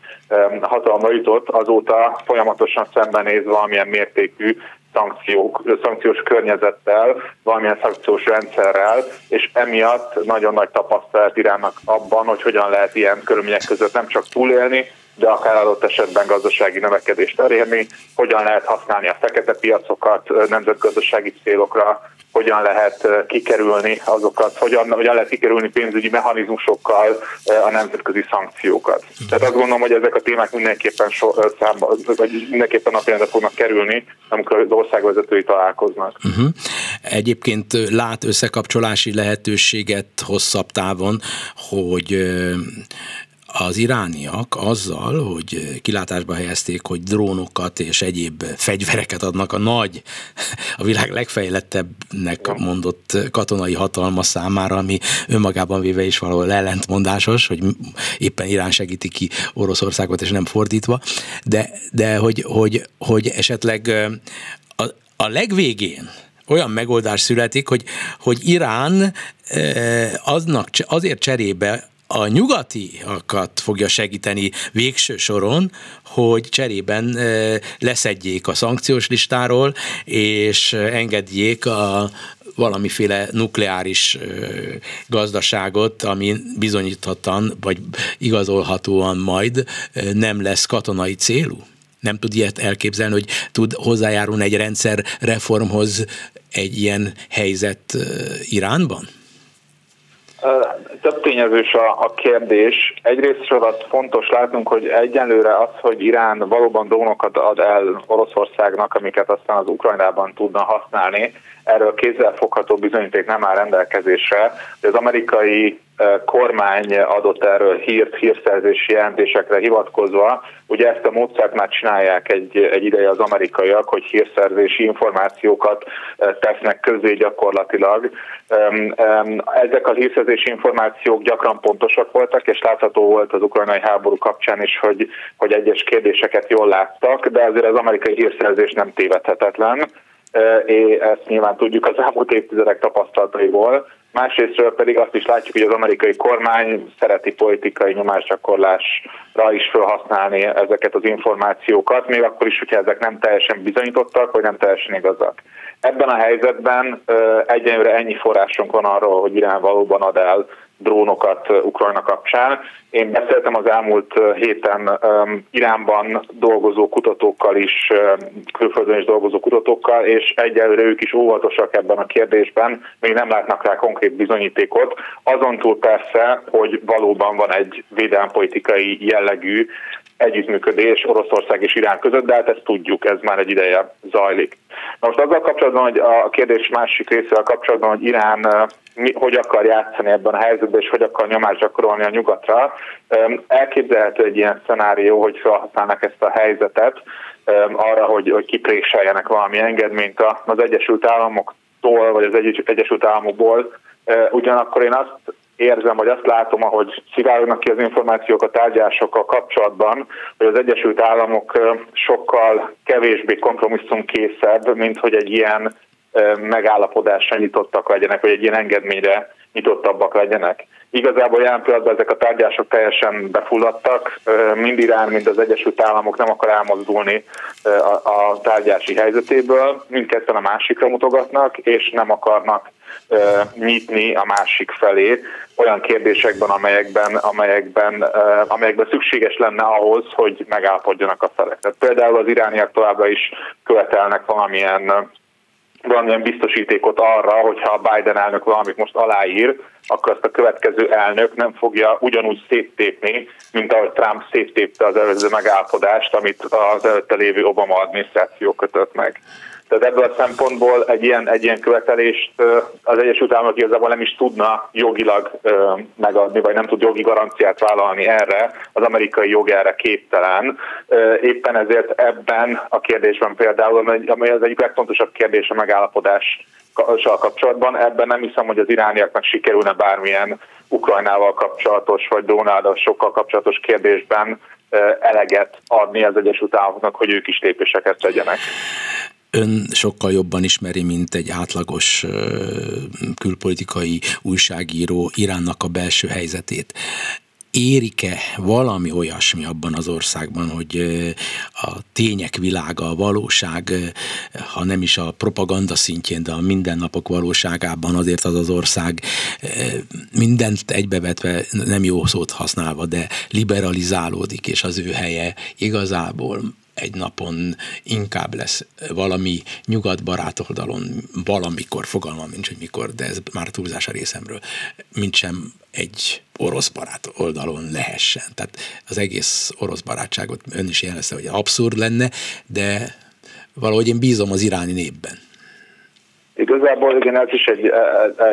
hatalma jutott, azóta folyamatosan szembenéz valamilyen mértékű szankciók, szankciós környezettel, valamilyen szankciós rendszerrel, és emiatt nagyon nagy tapasztalat Iránnak abban, hogy hogyan lehet ilyen körülmények között nem csak túlélni, de akár adott esetben gazdasági növekedést elérni, hogyan lehet használni a fekete piacokat nemzetgazdasági célokra, hogyan lehet kikerülni azokat, hogyan, hogyan lehet kikerülni pénzügyi mechanizmusokkal a nemzetközi szankciókat. Tehát azt gondolom, hogy ezek a témák mindenképpen, so, számba, vagy mindenképpen napirendre fognak kerülni, amikor az országvezetői találkoznak. Uh-huh. Egyébként lát összekapcsolási lehetőséget hosszabb távon, hogy az irániak azzal, hogy kilátásba helyezték, hogy drónokat és egyéb fegyvereket adnak a nagy, a világ legfejlettebbnek mondott katonai hatalma számára, ami önmagában véve is valahol ellentmondásos, hogy éppen Irán segíti ki Oroszországot, és nem fordítva, de, de hogy, hogy, hogy esetleg a, a legvégén olyan megoldás születik, hogy, hogy Irán aznak, azért cserébe a nyugatiakat fogja segíteni végső soron, hogy cserében leszedjék a szankciós listáról, és engedjék a valamiféle nukleáris gazdaságot, ami bizonyíthatóan, vagy igazolhatóan majd nem lesz katonai célú? Nem tud ilyet elképzelni, hogy tud hozzájárulni egy rendszer reformhoz egy ilyen helyzet Iránban? Több tényezős a, a kérdés. Egyrészt az fontos látnunk, hogy egyenlőre az, hogy Irán valóban drónokat ad el Oroszországnak, amiket aztán az Ukrajnában tudna használni, erről kézzelfogható bizonyíték nem áll rendelkezésre. Az amerikai kormány adott erről hírt, hírszerzési jelentésekre hivatkozva. Ugye ezt a módszert már csinálják egy, egy ideje az amerikaiak, hogy hírszerzési információkat tesznek közé gyakorlatilag. Ezek a hírszerzési információk gyakran pontosak voltak, és látható volt az ukrajnai háború kapcsán is, hogy, hogy egyes kérdéseket jól láttak, de azért az amerikai hírszerzés nem tévedhetetlen és ezt nyilván tudjuk az elmúlt évtizedek tapasztalataiból. Másrésztről pedig azt is látjuk, hogy az amerikai kormány szereti politikai nyomásgyakorlásra is felhasználni ezeket az információkat, még akkor is, hogyha ezek nem teljesen bizonyítottak, vagy nem teljesen igazak. Ebben a helyzetben egyenlőre ennyi forrásunk van arról, hogy Irán valóban ad el drónokat Ukrajna kapcsán. Én beszéltem az elmúlt héten Iránban dolgozó kutatókkal is, külföldön is dolgozó kutatókkal, és egyelőre ők is óvatosak ebben a kérdésben, még nem látnak rá konkrét bizonyítékot. Azon túl persze, hogy valóban van egy védelmpolitikai jellegű együttműködés Oroszország és Irán között, de hát ezt tudjuk, ez már egy ideje zajlik. Na most azzal kapcsolatban, hogy a kérdés másik részével kapcsolatban, hogy Irán hogy akar játszani ebben a helyzetben, és hogy akar nyomást gyakorolni a nyugatra, elképzelhető egy ilyen szenárió, hogy felhasználnak ezt a helyzetet arra, hogy, hogy kipréseljenek valami engedményt az Egyesült Államoktól, vagy az Egyesült Államokból. Ugyanakkor én azt érzem, vagy azt látom, ahogy szivárognak ki az információk a tárgyásokkal kapcsolatban, hogy az Egyesült Államok sokkal kevésbé kompromisszumkészebb, mint hogy egy ilyen megállapodásra nyitottak legyenek, vagy egy ilyen engedményre nyitottabbak legyenek. Igazából jelen pillanatban ezek a tárgyások teljesen befulladtak, mind Irán, mind az Egyesült Államok nem akar elmozdulni a, tárgyási helyzetéből, mindketten a másikra mutogatnak, és nem akarnak nyitni a másik felé olyan kérdésekben, amelyekben, amelyekben, amelyekben szükséges lenne ahhoz, hogy megállapodjanak a felek. Tehát például az irániak továbbra is követelnek valamilyen valamilyen biztosítékot arra, hogyha a Biden elnök valamit most aláír, akkor azt a következő elnök nem fogja ugyanúgy széttépni, mint ahogy Trump széttépte az előző megállapodást, amit az előtte lévő Obama adminisztráció kötött meg. Tehát ebből a szempontból egy ilyen, egy ilyen követelést az Egyesült Államok igazából nem is tudna jogilag megadni, vagy nem tud jogi garanciát vállalni erre, az amerikai jog erre képtelen. Éppen ezért ebben a kérdésben például, ami az egyik legfontosabb kérdés a megállapodás kapcsolatban, ebben nem hiszem, hogy az irániaknak sikerülne bármilyen Ukrajnával kapcsolatos, vagy Dónádasokkal kapcsolatos kérdésben eleget adni az Egyesült Államoknak, hogy ők is lépéseket tegyenek ön sokkal jobban ismeri, mint egy átlagos külpolitikai újságíró Iránnak a belső helyzetét. Érik-e valami olyasmi abban az országban, hogy a tények világa, a valóság, ha nem is a propaganda szintjén, de a mindennapok valóságában azért az az ország mindent egybevetve, nem jó szót használva, de liberalizálódik, és az ő helye igazából egy napon inkább lesz valami nyugatbarát oldalon valamikor, fogalmam nincs, hogy mikor, de ez már túlzás a részemről, mint sem egy orosz barát oldalon lehessen. Tehát az egész orosz barátságot ön is jelezte, hogy abszurd lenne, de valahogy én bízom az iráni népben. Igazából igen, ez is egy,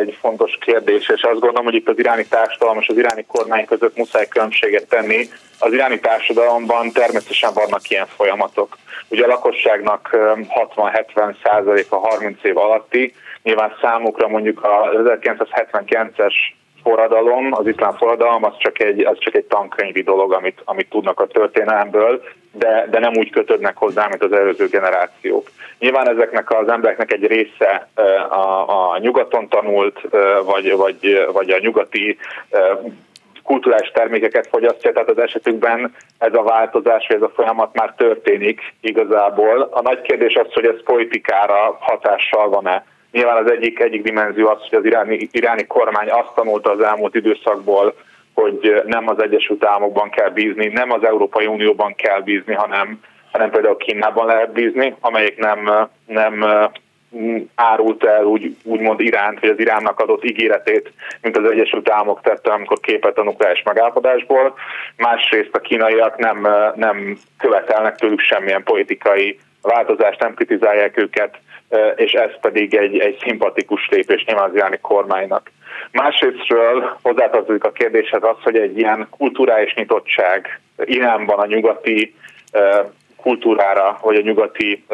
egy fontos kérdés, és azt gondolom, hogy itt az iráni társadalom és az iráni kormány között muszáj különbséget tenni. Az iráni társadalomban természetesen vannak ilyen folyamatok. Ugye a lakosságnak 60-70 százaléka 30 év alatti, nyilván számukra mondjuk az 1979-es forradalom, az iszlám forradalom, az csak egy, az csak egy tankönyvi dolog, amit, amit tudnak a történelemből, de, de nem úgy kötődnek hozzá, mint az előző generációk. Nyilván ezeknek az embereknek egy része a, a nyugaton tanult, vagy, vagy, vagy a nyugati kulturális termékeket fogyasztja, tehát az esetükben ez a változás, vagy ez a folyamat már történik igazából. A nagy kérdés az, hogy ez politikára hatással van-e. Nyilván az egyik, egyik dimenzió az, hogy az iráni, iráni kormány azt tanulta az elmúlt időszakból, hogy nem az Egyesült Államokban kell bízni, nem az Európai Unióban kell bízni, hanem, hanem például Kínában lehet bízni, amelyik nem, nem árult el úgy, úgymond Iránt, vagy az Iránnak adott ígéretét, mint az Egyesült Államok tette, amikor képet a nukleáris megállapodásból. Másrészt a kínaiak nem, nem követelnek tőlük semmilyen politikai változást, nem kritizálják őket, és ez pedig egy, egy szimpatikus lépés nyilván az iráni kormánynak. Másrésztről hozzátartozik a kérdéshez az, hogy egy ilyen kulturális nyitottság Iránban a nyugati kultúrára, vagy a nyugati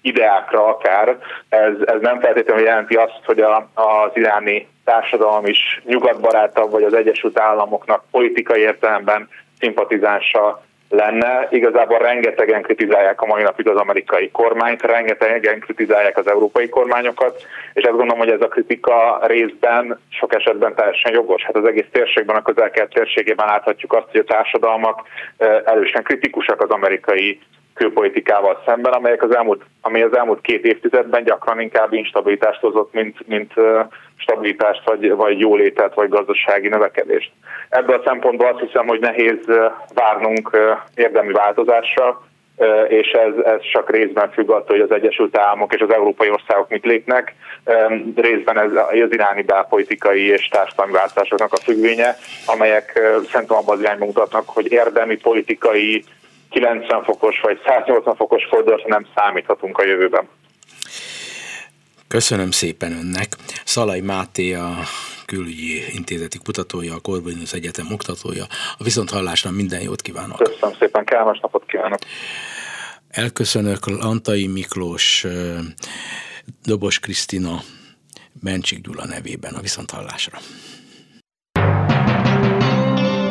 ideákra akár, ez, ez nem feltétlenül jelenti azt, hogy a, az iráni társadalom is nyugatbarátabb, vagy az Egyesült Államoknak politikai értelemben szimpatizánsa lenne. Igazából rengetegen kritizálják a mai napig az amerikai kormányt, rengetegen kritizálják az európai kormányokat, és azt gondolom, hogy ez a kritika részben sok esetben teljesen jogos. Hát az egész térségben, a közel térségében láthatjuk azt, hogy a társadalmak erősen kritikusak az amerikai külpolitikával szemben, amelyek az elmúlt, ami az elmúlt két évtizedben gyakran inkább instabilitást hozott, mint, mint stabilitást, vagy, vagy jólétet, vagy gazdasági növekedést. Ebből a szempontból azt hiszem, hogy nehéz várnunk érdemi változásra, és ez, ez csak részben függ attól, hogy az Egyesült Államok és az európai országok mit lépnek. Részben ez az iráni belpolitikai és társadalmi változásoknak a függvénye, amelyek szerintem abban az irányban mutatnak, hogy érdemi politikai 90 fokos vagy 180 fokos fordulásra nem számíthatunk a jövőben. Köszönöm szépen önnek. Szalai Máté a külügyi intézeti kutatója, a Corvinus Egyetem oktatója. A viszonthallásra minden jót kívánok. Köszönöm szépen, kellemes napot kívánok. Elköszönök Lantai Miklós, Dobos Krisztina, Bencsik Gyula nevében a viszonthallásra.